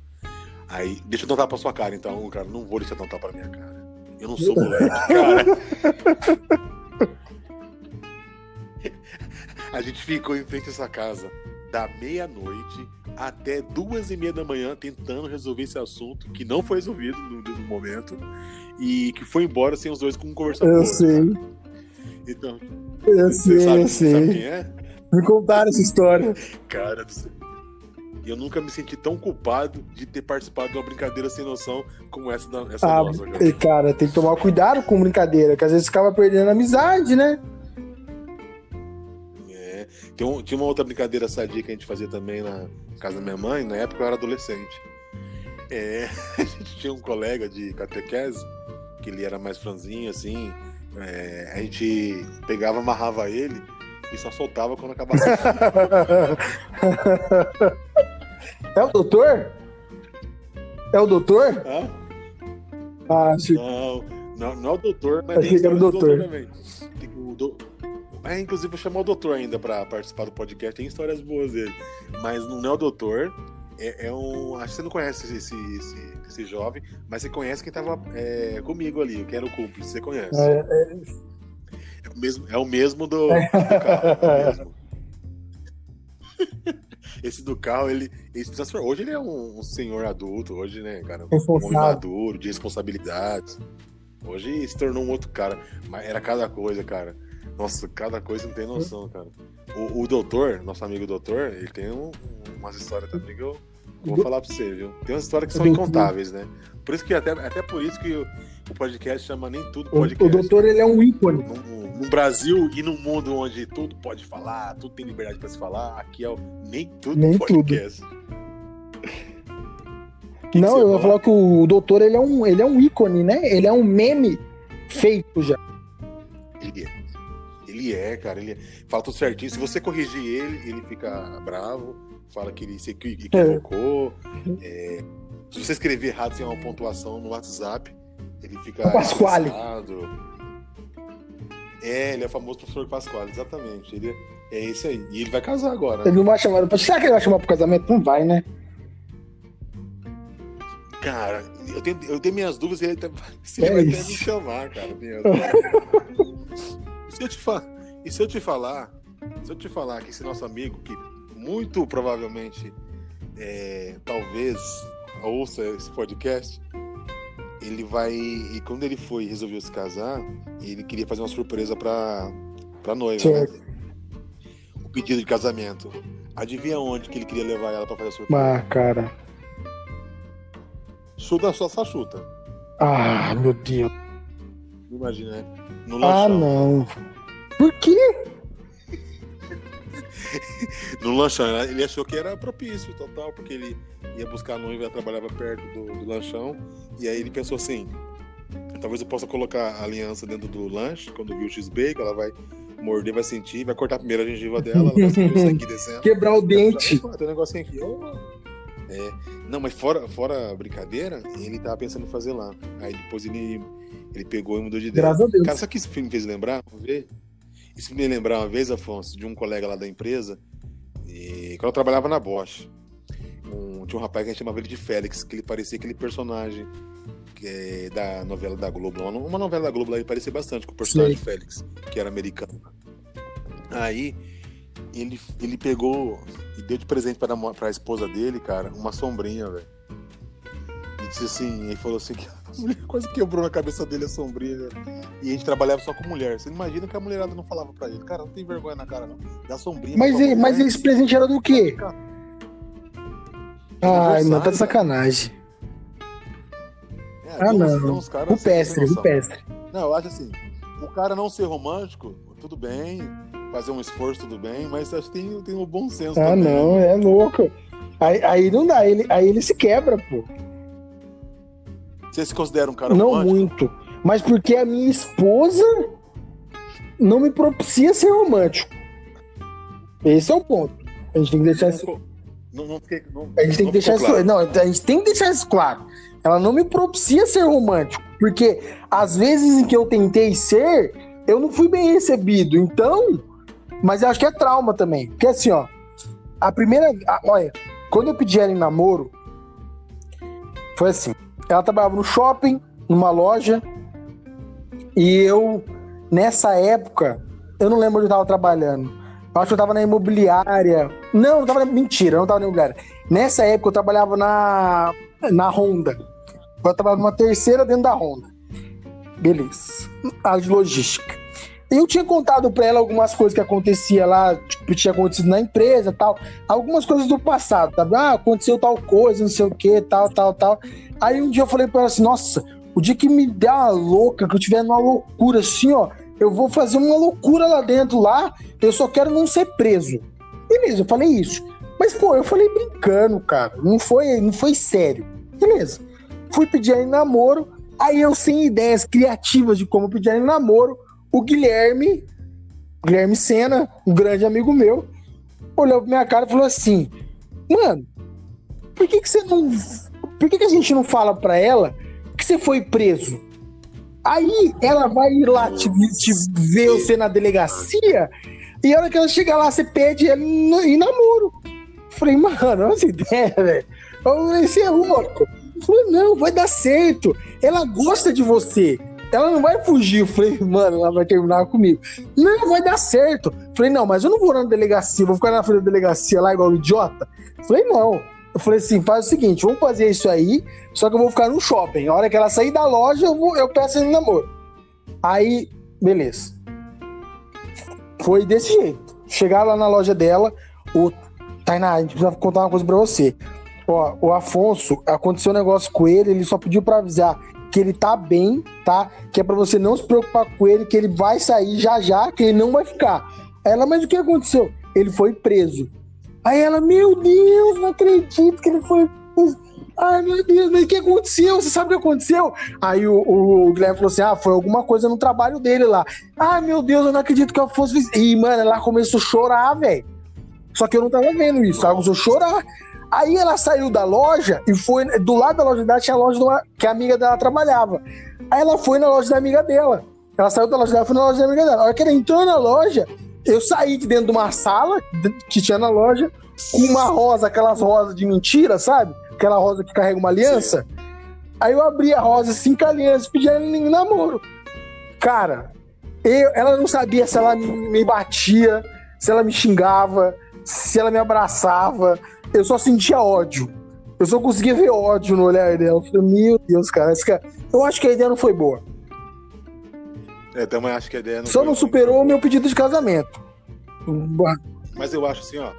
Aí, deixa eu tentar pra sua cara, então, cara, não vou deixar tentar pra minha cara. Eu não sou moleque, cara. A gente ficou em frente a essa casa da meia-noite até duas e meia da manhã tentando resolver esse assunto que não foi resolvido no, no momento e que foi embora sem os dois conversando. Eu sei. Então, eu sei, sabe, eu sei. Sabe quem é? Me contaram essa história. Cara do céu. Eu nunca me senti tão culpado de ter participado de uma brincadeira sem noção como essa, da, essa ah, nossa. Cara. cara, tem que tomar cuidado com brincadeira, que às vezes acaba perdendo a amizade, né? Tem um, tinha uma outra brincadeira sadia que a gente fazia também na casa da minha mãe, na época eu era adolescente. É, a gente tinha um colega de catequese, que ele era mais franzinho, assim. É, a gente pegava, amarrava ele e só soltava quando acabasse. é o doutor? É o doutor? Hã? Ah, acho... não, não, não é o doutor, mas Achei que era o doutor. também. O do... É, inclusive, vou chamar o doutor ainda para participar do podcast. Tem histórias boas dele. Mas não é o doutor. É, é um. Acho que você não conhece esse, esse, esse jovem, mas você conhece quem tava é, comigo ali, que era o cúmplice. Você conhece. É, é... É o mesmo, é o mesmo do, do carro. É mesmo. Esse do carro, ele, ele se transformou. Hoje ele é um, um senhor adulto, hoje, né, cara? Um homem maduro, de responsabilidades. Hoje se tornou um outro cara. Mas era cada coisa, cara. Nossa, cada coisa não tem noção, cara. O, o doutor, nosso amigo doutor, ele tem um, umas histórias também que eu vou falar pra você, viu? Tem umas histórias que são incontáveis, né? Por isso que até, até por isso que o, o podcast chama nem tudo podcast. O, o doutor, ele é um ícone. No, no, Brasil e no mundo onde tudo pode falar, tudo tem liberdade pra se falar, aqui é o nem tudo nem podcast. Tudo. Que não, que eu ia falar que o doutor ele é, um, ele é um ícone, né? Ele é um meme feito já. Ele é. Ele é, cara. Ele é. Fala tudo certinho. Se você corrigir ele, ele fica bravo. Fala que ele se equi- equivocou. É, Se você escrever errado sem uma pontuação no WhatsApp, ele fica. O Pasquale. É, ele é o famoso professor Pasquale, exatamente. Ele é, é esse aí. E ele vai casar agora. Ele não vai chamar. Será que ele vai chamar pro casamento? Não vai, né? Cara, eu tenho, eu tenho minhas dúvidas se ele, tá- se É ele vai até isso. me chamar, cara. eu te fa... E se eu te falar, se eu te falar que esse nosso amigo, que muito provavelmente, é, talvez, ouça esse podcast, ele vai. E quando ele foi e resolveu se casar, ele queria fazer uma surpresa pra, pra noiva, né? O pedido de casamento. Adivinha onde que ele queria levar ela pra fazer a surpresa? Ah, cara. Chuta só, só chuta. Ah, meu Deus. Imagina, né? No Ah, lanchão. não. Por quê? No lanchão, ele achou que era propício total, porque ele ia buscar a noiva, ela trabalhava perto do, do lanchão, e aí ele pensou assim: talvez eu possa colocar a aliança dentro do lanche, quando viu o X-Bacon, ela vai morder, vai sentir, vai cortar a primeira gengiva dela, ela vai sentir descendo. Quebrar o dente. Opa, tem um negocinho aqui. ó. É, não, mas fora, fora a brincadeira, ele tava pensando em fazer lá. Aí depois ele, ele pegou e mudou de ideia. Graças a Deus. Cara, sabe o que esse filme me fez lembrar? Isso me lembrar uma vez, Afonso, de um colega lá da empresa, e, quando eu trabalhava na Bosch. Um, tinha um rapaz que a gente chamava ele de Félix, que ele parecia aquele personagem é da novela da Globo. Uma, novela da Globo lá, ele parecia bastante com o personagem Félix, que era americano. Aí ele, ele pegou e deu de presente para a esposa dele, cara, uma sombrinha, velho. Disse assim, ele falou assim que a mulher quase quebrou na cabeça dele a sombrinha, velho. E a gente trabalhava só com mulher. Você imagina que a mulherada não falava pra ele, cara, não tem vergonha na cara, não. Dá sombrinha. Mas, pra tua e- mas esse presente era do quê? Ai, não, tá de Aniversário, sacanagem. É, Ah, uns- não. tem uns caras Rupestre, rupestre. Não, eu acho assim, o cara não ser romântico, tudo bem, fazer um esforço, tudo bem, mas acho que tem, tem um bom senso Ah, também. não, né? é louco. Aí, aí não dá, ele, aí ele se quebra, pô. Você se considera um cara Não romântico? muito. Mas porque a minha esposa não me propicia ser romântico. Esse é o ponto. A gente tem que deixar isso. Não, não, não- A gente tem que deixar isso. claro. Não, a gente tem que deixar isso claro. Ela não me propicia ser romântico. Porque às vezes em que eu tentei ser, eu não fui bem recebido. Então. Mas eu acho que é trauma também. Porque assim, ó. A primeira. a- olha, quando eu pedi ela em namoro, foi assim. Ela trabalhava no shopping, numa loja. E eu, nessa época, eu não lembro onde eu tava trabalhando. Eu acho que eu tava na imobiliária. Não, eu tava na... Mentira, eu não tava na imobiliária. Nessa época eu trabalhava na, na Honda. Eu trabalhava numa terceira dentro da Honda. Beleza. A de logística. Eu tinha contado pra ela algumas coisas que acontecia lá, tipo, tinha acontecido na empresa tal. Algumas coisas do passado, sabe? Ah, aconteceu tal coisa, não sei o que, tal, tal, tal. Aí um dia eu falei pra ela assim, nossa, o dia que me der uma louca, que eu tiver numa loucura assim, ó, eu vou fazer uma loucura lá dentro, lá, eu só quero não ser preso. Beleza, eu falei isso. Mas, pô, eu falei brincando, cara. Não foi, não foi sério. Beleza. Fui pedir em namoro. Aí eu, sem ideias criativas de como pedir em namoro, o Guilherme, Guilherme Sena, um grande amigo meu, olhou pra minha cara e falou assim: Mano, por que, que você não. Por que, que a gente não fala pra ela que você foi preso? Aí ela vai ir lá te, te ver você na delegacia e a hora que ela chega lá, você pede ela em namoro. Falei, mano, olha essa ideia, velho. Você é louco. Falei, não, vai dar certo. Ela gosta de você. Ela não vai fugir. Eu falei, mano, ela vai terminar comigo. Não, vai dar certo. Eu falei, não, mas eu não vou na delegacia, vou ficar na frente da delegacia lá igual um idiota. Eu falei, não. Eu falei assim, faz o seguinte, vamos fazer isso aí, só que eu vou ficar no shopping. A hora que ela sair da loja, eu, vou, eu peço ela em namoro. Aí, beleza. Foi desse jeito. Chegar lá na loja dela, o Tainá, a gente precisa contar uma coisa pra você. Ó, o Afonso, aconteceu um negócio com ele, ele só pediu pra avisar que ele tá bem, tá? Que é pra você não se preocupar com ele, que ele vai sair já já, que ele não vai ficar. Ela, mas o que aconteceu? Ele foi preso. Aí ela, meu Deus, não acredito que ele foi preso. Ai, meu Deus, mas o que aconteceu? Você sabe o que aconteceu? Aí o, o Guilherme falou assim: ah, foi alguma coisa no trabalho dele lá. Ai, meu Deus, eu não acredito que eu fosse. E, mano, ela começou a chorar, velho. Só que eu não tava vendo isso, ela começou a chorar. Aí ela saiu da loja e foi. Do lado da loja dela tinha a loja uma, que a amiga dela trabalhava. Aí ela foi na loja da amiga dela. Ela saiu da loja dela e foi na loja da amiga dela. A hora que ela entrou na loja, eu saí de dentro de uma sala que tinha na loja com uma rosa, aquelas rosas de mentira, sabe? Aquela rosa que carrega uma aliança. Sim. Aí eu abri a rosa assim com a aliança, pedi ela em namoro. Cara, eu, ela não sabia se ela me batia, se ela me xingava, se ela me abraçava. Eu só sentia ódio. Eu só conseguia ver ódio no olhar dela. Eu falei, meu Deus, cara, cara. Eu acho que a ideia não foi boa. É, também acho que a ideia não Só não superou o meu pedido de casamento. Mas eu acho assim, ó.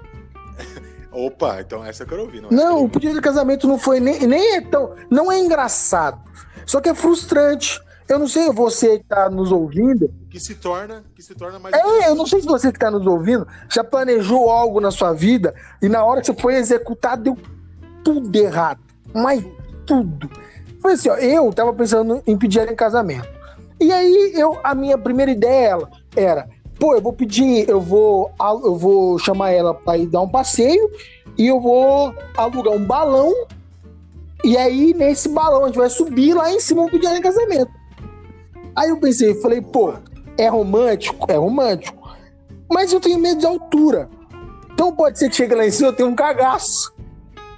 Opa, então essa eu quero ouvir. Não, não o pedido de casamento não foi nem, nem é tão. Não é engraçado. Só que é frustrante. Eu não sei você que tá nos ouvindo. Que se torna, que se torna mais. É, eu não sei se você que tá nos ouvindo já planejou algo na sua vida e na hora que você foi executar deu tudo errado. Mas tudo. Foi assim, ó, eu tava pensando em pedir ela em casamento. E aí eu, a minha primeira ideia era, pô, eu vou pedir, eu vou, eu vou chamar ela para ir dar um passeio e eu vou alugar um balão. E aí, nesse balão, a gente vai subir lá em cima e pedir ela em casamento. Aí eu pensei, falei, pô, é romântico? É romântico. Mas eu tenho medo de altura. Então pode ser que chegue lá em cima eu tenha um cagaço.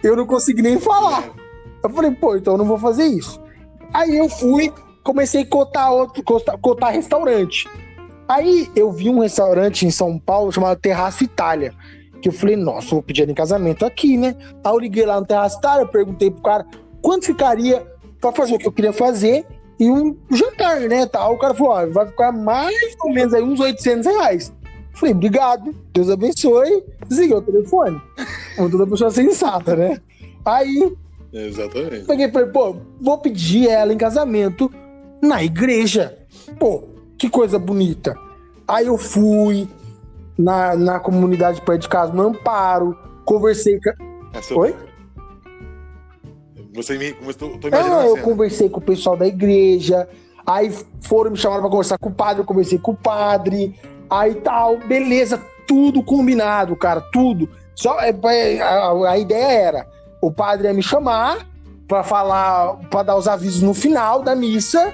Eu não consegui nem falar. Eu falei, pô, então eu não vou fazer isso. Aí eu fui, comecei a cotar outro, cotar, restaurante. Aí eu vi um restaurante em São Paulo chamado Terraço Itália. Que eu falei, nossa, vou pedir em casamento aqui, né? Aí eu liguei lá no Terraço Itália, perguntei pro cara quanto ficaria para fazer o que eu queria fazer e um jantar, né? Tal. O cara falou: ó, vai ficar mais ou menos aí uns 800 reais. Falei, obrigado, Deus abençoe. Desliguei o telefone. Como toda pessoa sensata, né? Aí. Exatamente. Peguei e falei, pô, vou pedir ela em casamento na igreja. Pô, que coisa bonita. Aí eu fui na, na comunidade perto de casa, no Amparo, conversei com. Essa Oi? Você me. Tô, tô ah, eu conversei com o pessoal da igreja. Aí foram me chamar para conversar com o padre, eu conversei com o padre. Aí tal, beleza, tudo combinado, cara, tudo. Só é, é, a, a ideia era o padre ia me chamar para falar, para dar os avisos no final da missa.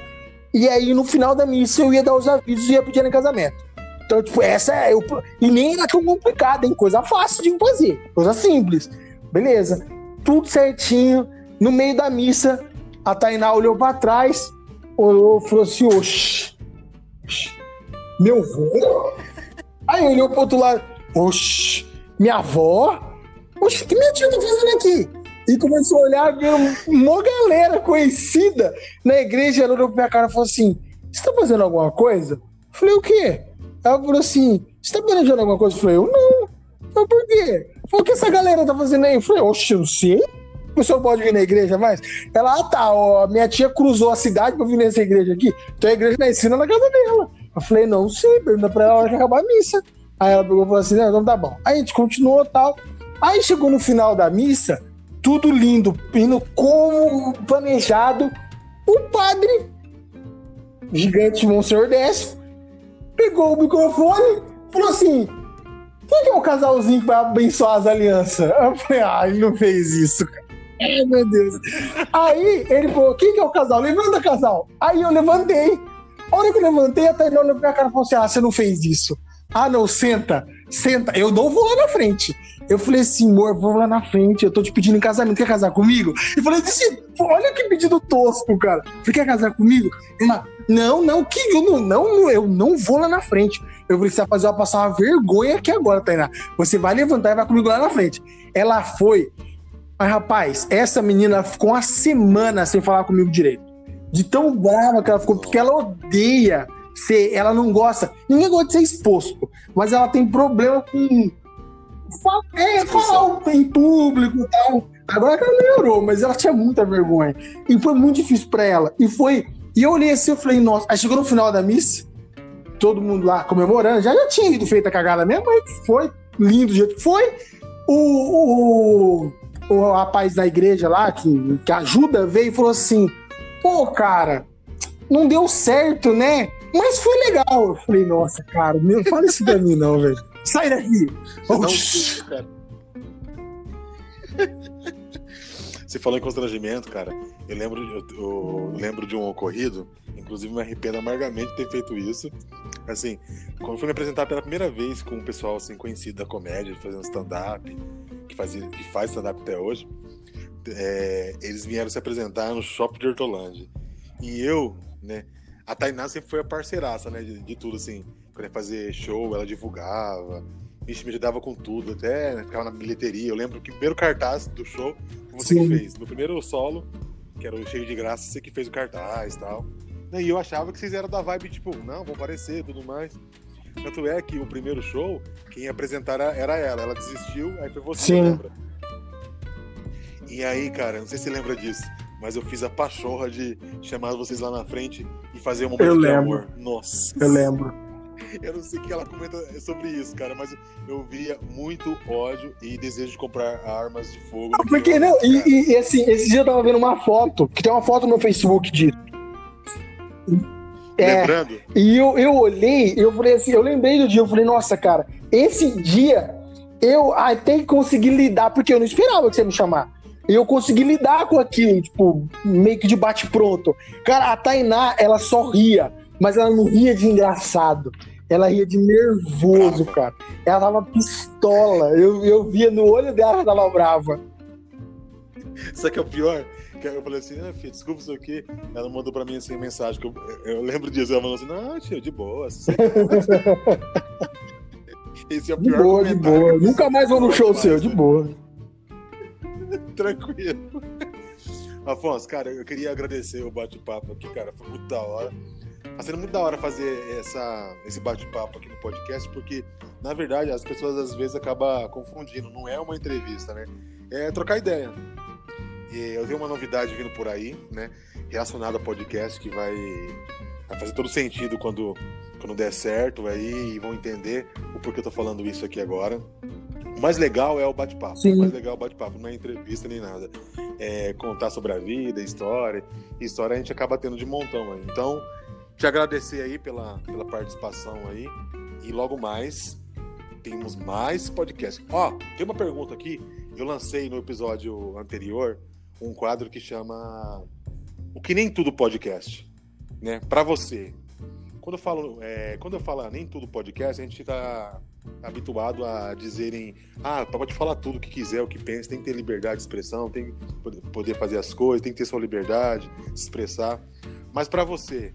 E aí no final da missa eu ia dar os avisos e ia pedir em casamento. Então, tipo, essa é. Eu, e nem era tão complicado, hein? Coisa fácil de fazer. Coisa simples. Beleza. Tudo certinho. No meio da missa, a Tainá olhou para trás, olhou e falou assim: Oxi, meu avô? Aí olhou pro outro lado: Oxi, minha avó? Oxi, que minha tia tá fazendo aqui? E começou a olhar, viu uma galera conhecida na igreja. Ela olhou pra minha cara e falou assim: Você tá fazendo alguma coisa? Eu falei: O quê? Ela falou assim: Você tá planejando alguma coisa? Eu falei: Eu não. Mas por quê? Falei, o que essa galera tá fazendo aí? Eu falei: Oxe, eu não sei o senhor pode vir na igreja mais? Ela, ah, tá, ó, minha tia cruzou a cidade pra vir nessa igreja aqui, então a igreja na ensina na casa dela. Eu falei, não sei, pergunta pra ela que acabar a missa. Aí ela pegou e falou assim, não, então tá bom. Aí a gente continuou tal. Aí chegou no final da missa, tudo lindo, indo como planejado. O padre, gigante Monsenhor Décio, pegou o microfone falou assim: quem que é o casalzinho que vai abençoar as alianças? Eu falei, ah, ele não fez isso, cara. Ai, meu Deus. Aí ele falou: quem que é o casal? Levanta, casal. Aí eu levantei. A hora que eu levantei, a Tainá olhou pra minha cara e falou assim: Ah, você não fez isso. Ah, não, senta, senta. Eu não vou lá na frente. Eu falei assim, amor, vou lá na frente, eu tô te pedindo em casamento, quer casar comigo? E falei assim, olha que pedido tosco, cara. Você quer casar comigo? Ela, não, não, que eu não, não, eu não vou lá na frente. Eu falei, você vai fazer ela passar uma vergonha aqui agora, Tainá. Você vai levantar e vai comigo lá na frente. Ela foi, mas, rapaz, essa menina ficou uma semana sem falar comigo direito. De tão brava que ela ficou, porque ela odeia ser, ela não gosta. Ninguém gosta de ser exposto, mas ela tem problema com. É, falar em público e tal. Agora que ela melhorou, mas ela tinha muita vergonha. E foi muito difícil para ela. E foi. E eu olhei assim, eu falei, nossa. Aí chegou no final da missa, todo mundo lá comemorando. Já, já tinha ido feita a cagada mesmo, mas foi lindo do jeito que foi. O, o, o rapaz da igreja lá, que, que ajuda, veio e falou assim: pô, cara, não deu certo, né? Mas foi legal. Eu falei, nossa, cara, não fala isso pra mim, não, velho. Sai daqui! Não, cara. Você falou em constrangimento, cara. Eu lembro, eu, eu lembro de um ocorrido, inclusive me arrependo amargamente de ter feito isso. Assim, quando eu fui me apresentar pela primeira vez com um pessoal assim, conhecido da comédia, fazendo stand-up, que, fazia, que faz stand-up até hoje, é, eles vieram se apresentar no Shopping de Hortolândia. E eu, né, a Tainá sempre foi a parceiraça, né, de, de tudo, assim. Quando ia fazer show, ela divulgava, Vixe, me ajudava com tudo, até né, ficava na bilheteria. Eu lembro que o primeiro cartaz do show você Sim. que fez. No primeiro solo, que era o Cheio de Graça, você que fez o cartaz e tal. E eu achava que vocês eram da vibe, tipo, não, vou aparecer e tudo mais. Tanto é que o primeiro show, quem ia apresentar era ela. Ela desistiu, aí foi você, Sim. lembra? E aí, cara, não sei se você lembra disso, mas eu fiz a pachorra de chamar vocês lá na frente e fazer um momento eu de amor. Nossa. Eu lembro. Eu não sei o que ela comenta sobre isso, cara, mas eu via muito ódio e desejo de comprar armas de fogo. Não, porque não, e, e, assim, esse dia eu tava vendo uma foto, que tem uma foto no Facebook disso. É, Lembrando? E eu, eu olhei, eu falei assim, eu lembrei do dia, eu falei, nossa, cara, esse dia eu até consegui lidar, porque eu não esperava que você me chamar. Eu consegui lidar com aquilo, tipo, meio que de bate-pronto. Cara, a Tainá, ela só ria, mas ela não ria de engraçado. Ela ria de nervoso, brava. cara. Ela tava pistola. Eu, eu via no olho dela que ela tava brava. Sabe que é o pior? Eu falei assim, ah, filho, desculpa isso aqui. Ela mandou pra mim assim mensagem. Que eu, eu lembro disso. Ela falou assim, não, tio, de boa. Esse é o pior de boa, de boa. Nunca mais vou no show seu, de boa. Tranquilo. Afonso, cara, eu queria agradecer o bate-papo aqui, cara. Foi muito da hora. Tá sendo muito da hora fazer essa, esse bate-papo aqui no podcast, porque, na verdade, as pessoas às vezes acabam confundindo. Não é uma entrevista, né? É trocar ideia. Eu tenho uma novidade vindo por aí, né? Relacionada ao podcast, que vai, vai fazer todo sentido quando, quando der certo aí e vão entender o porquê eu tô falando isso aqui agora. O mais legal é o bate-papo. O mais legal é o bate-papo, não é entrevista nem nada. É contar sobre a vida, história. História a gente acaba tendo de montão aí. Então, te agradecer aí pela, pela participação aí. E logo mais temos mais podcasts. Ó, tem uma pergunta aqui. Eu lancei no episódio anterior um quadro que chama O que nem tudo podcast, né? Para você. Quando eu falo, é, quando eu falo nem tudo podcast, a gente está habituado a dizerem, ah, pode falar tudo o que quiser, o que pensa, tem que ter liberdade de expressão, tem que poder fazer as coisas, tem que ter sua liberdade de se expressar. Mas para você,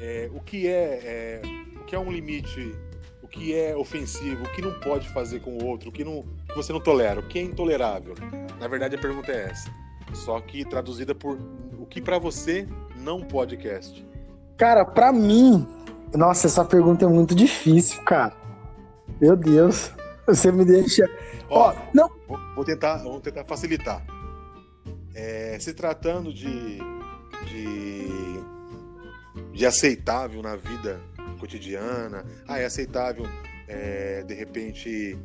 é, o que é, é, o que é um limite, o que é ofensivo, o que não pode fazer com o outro, o que, não, que você não tolera, o que é intolerável. Na verdade, a pergunta é essa. Só que traduzida por o que para você não podcast. Cara, para mim, nossa, essa pergunta é muito difícil, cara. Meu Deus, você me deixa. Ó, oh, não. Vou tentar, vou tentar facilitar. É, se tratando de, de de aceitável na vida cotidiana. Ah, é aceitável, é, de repente,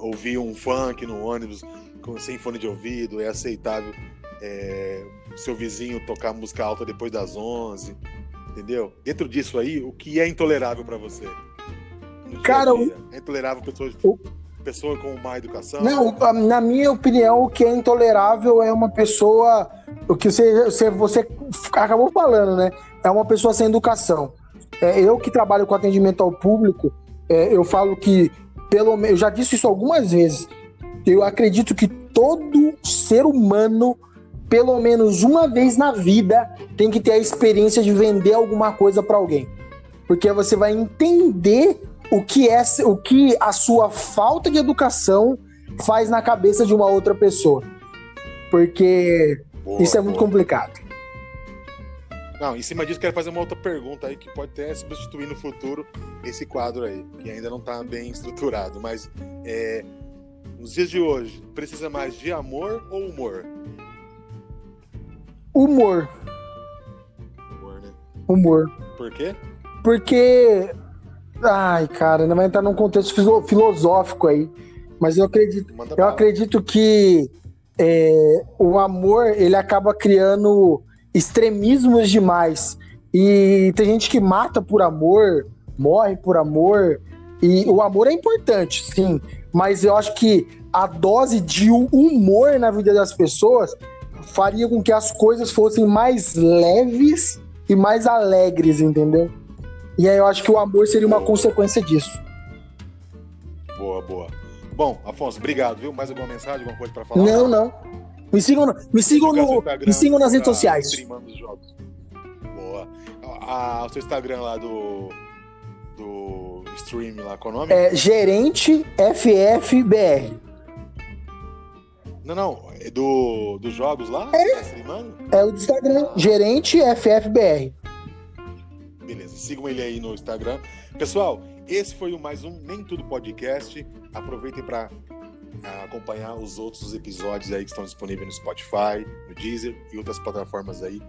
ouvir um funk no ônibus sem fone de ouvido. É aceitável é, seu vizinho tocar música alta depois das 11. Entendeu? Dentro disso aí, o que é intolerável para você? Cara, é intolerável pessoas. Pessoa com má educação? Não, na minha opinião, o que é intolerável é uma pessoa. O que você, você, você acabou falando, né? é uma pessoa sem educação. É, eu que trabalho com atendimento ao público, é, eu falo que, pelo eu já disse isso algumas vezes, eu acredito que todo ser humano, pelo menos uma vez na vida, tem que ter a experiência de vender alguma coisa para alguém. Porque você vai entender o que é o que a sua falta de educação faz na cabeça de uma outra pessoa. Porque boa, isso é muito boa. complicado. Não, em cima disso, quero fazer uma outra pergunta aí que pode até substituir no futuro esse quadro aí, que ainda não está bem estruturado. Mas é, nos dias de hoje, precisa mais de amor ou humor? Humor. Humor, né? Humor. Por quê? Porque. Ai, cara, ainda vai entrar num contexto filosófico aí. Mas eu acredito, eu acredito que é, o amor ele acaba criando extremismos demais. E tem gente que mata por amor, morre por amor. E o amor é importante, sim. Mas eu acho que a dose de humor na vida das pessoas faria com que as coisas fossem mais leves e mais alegres, entendeu? E aí eu acho que o amor seria uma consequência disso. Boa, boa. Bom, Afonso, obrigado, viu? Mais alguma mensagem, alguma coisa para falar? Não, não. Me sigam, no, me sigam, no, me sigam nas redes sociais. Boa. Ah, o seu Instagram lá do, do stream lá, qual é o nome? É Gerente FFBR. Não, não, é do, dos jogos lá? É, tá é o do Instagram, Gerente FFBR. Beleza, sigam ele aí no Instagram. Pessoal, esse foi o mais um Nem Tudo Podcast. Aproveitem para acompanhar os outros episódios aí que estão disponíveis no Spotify, no Deezer e outras plataformas aí.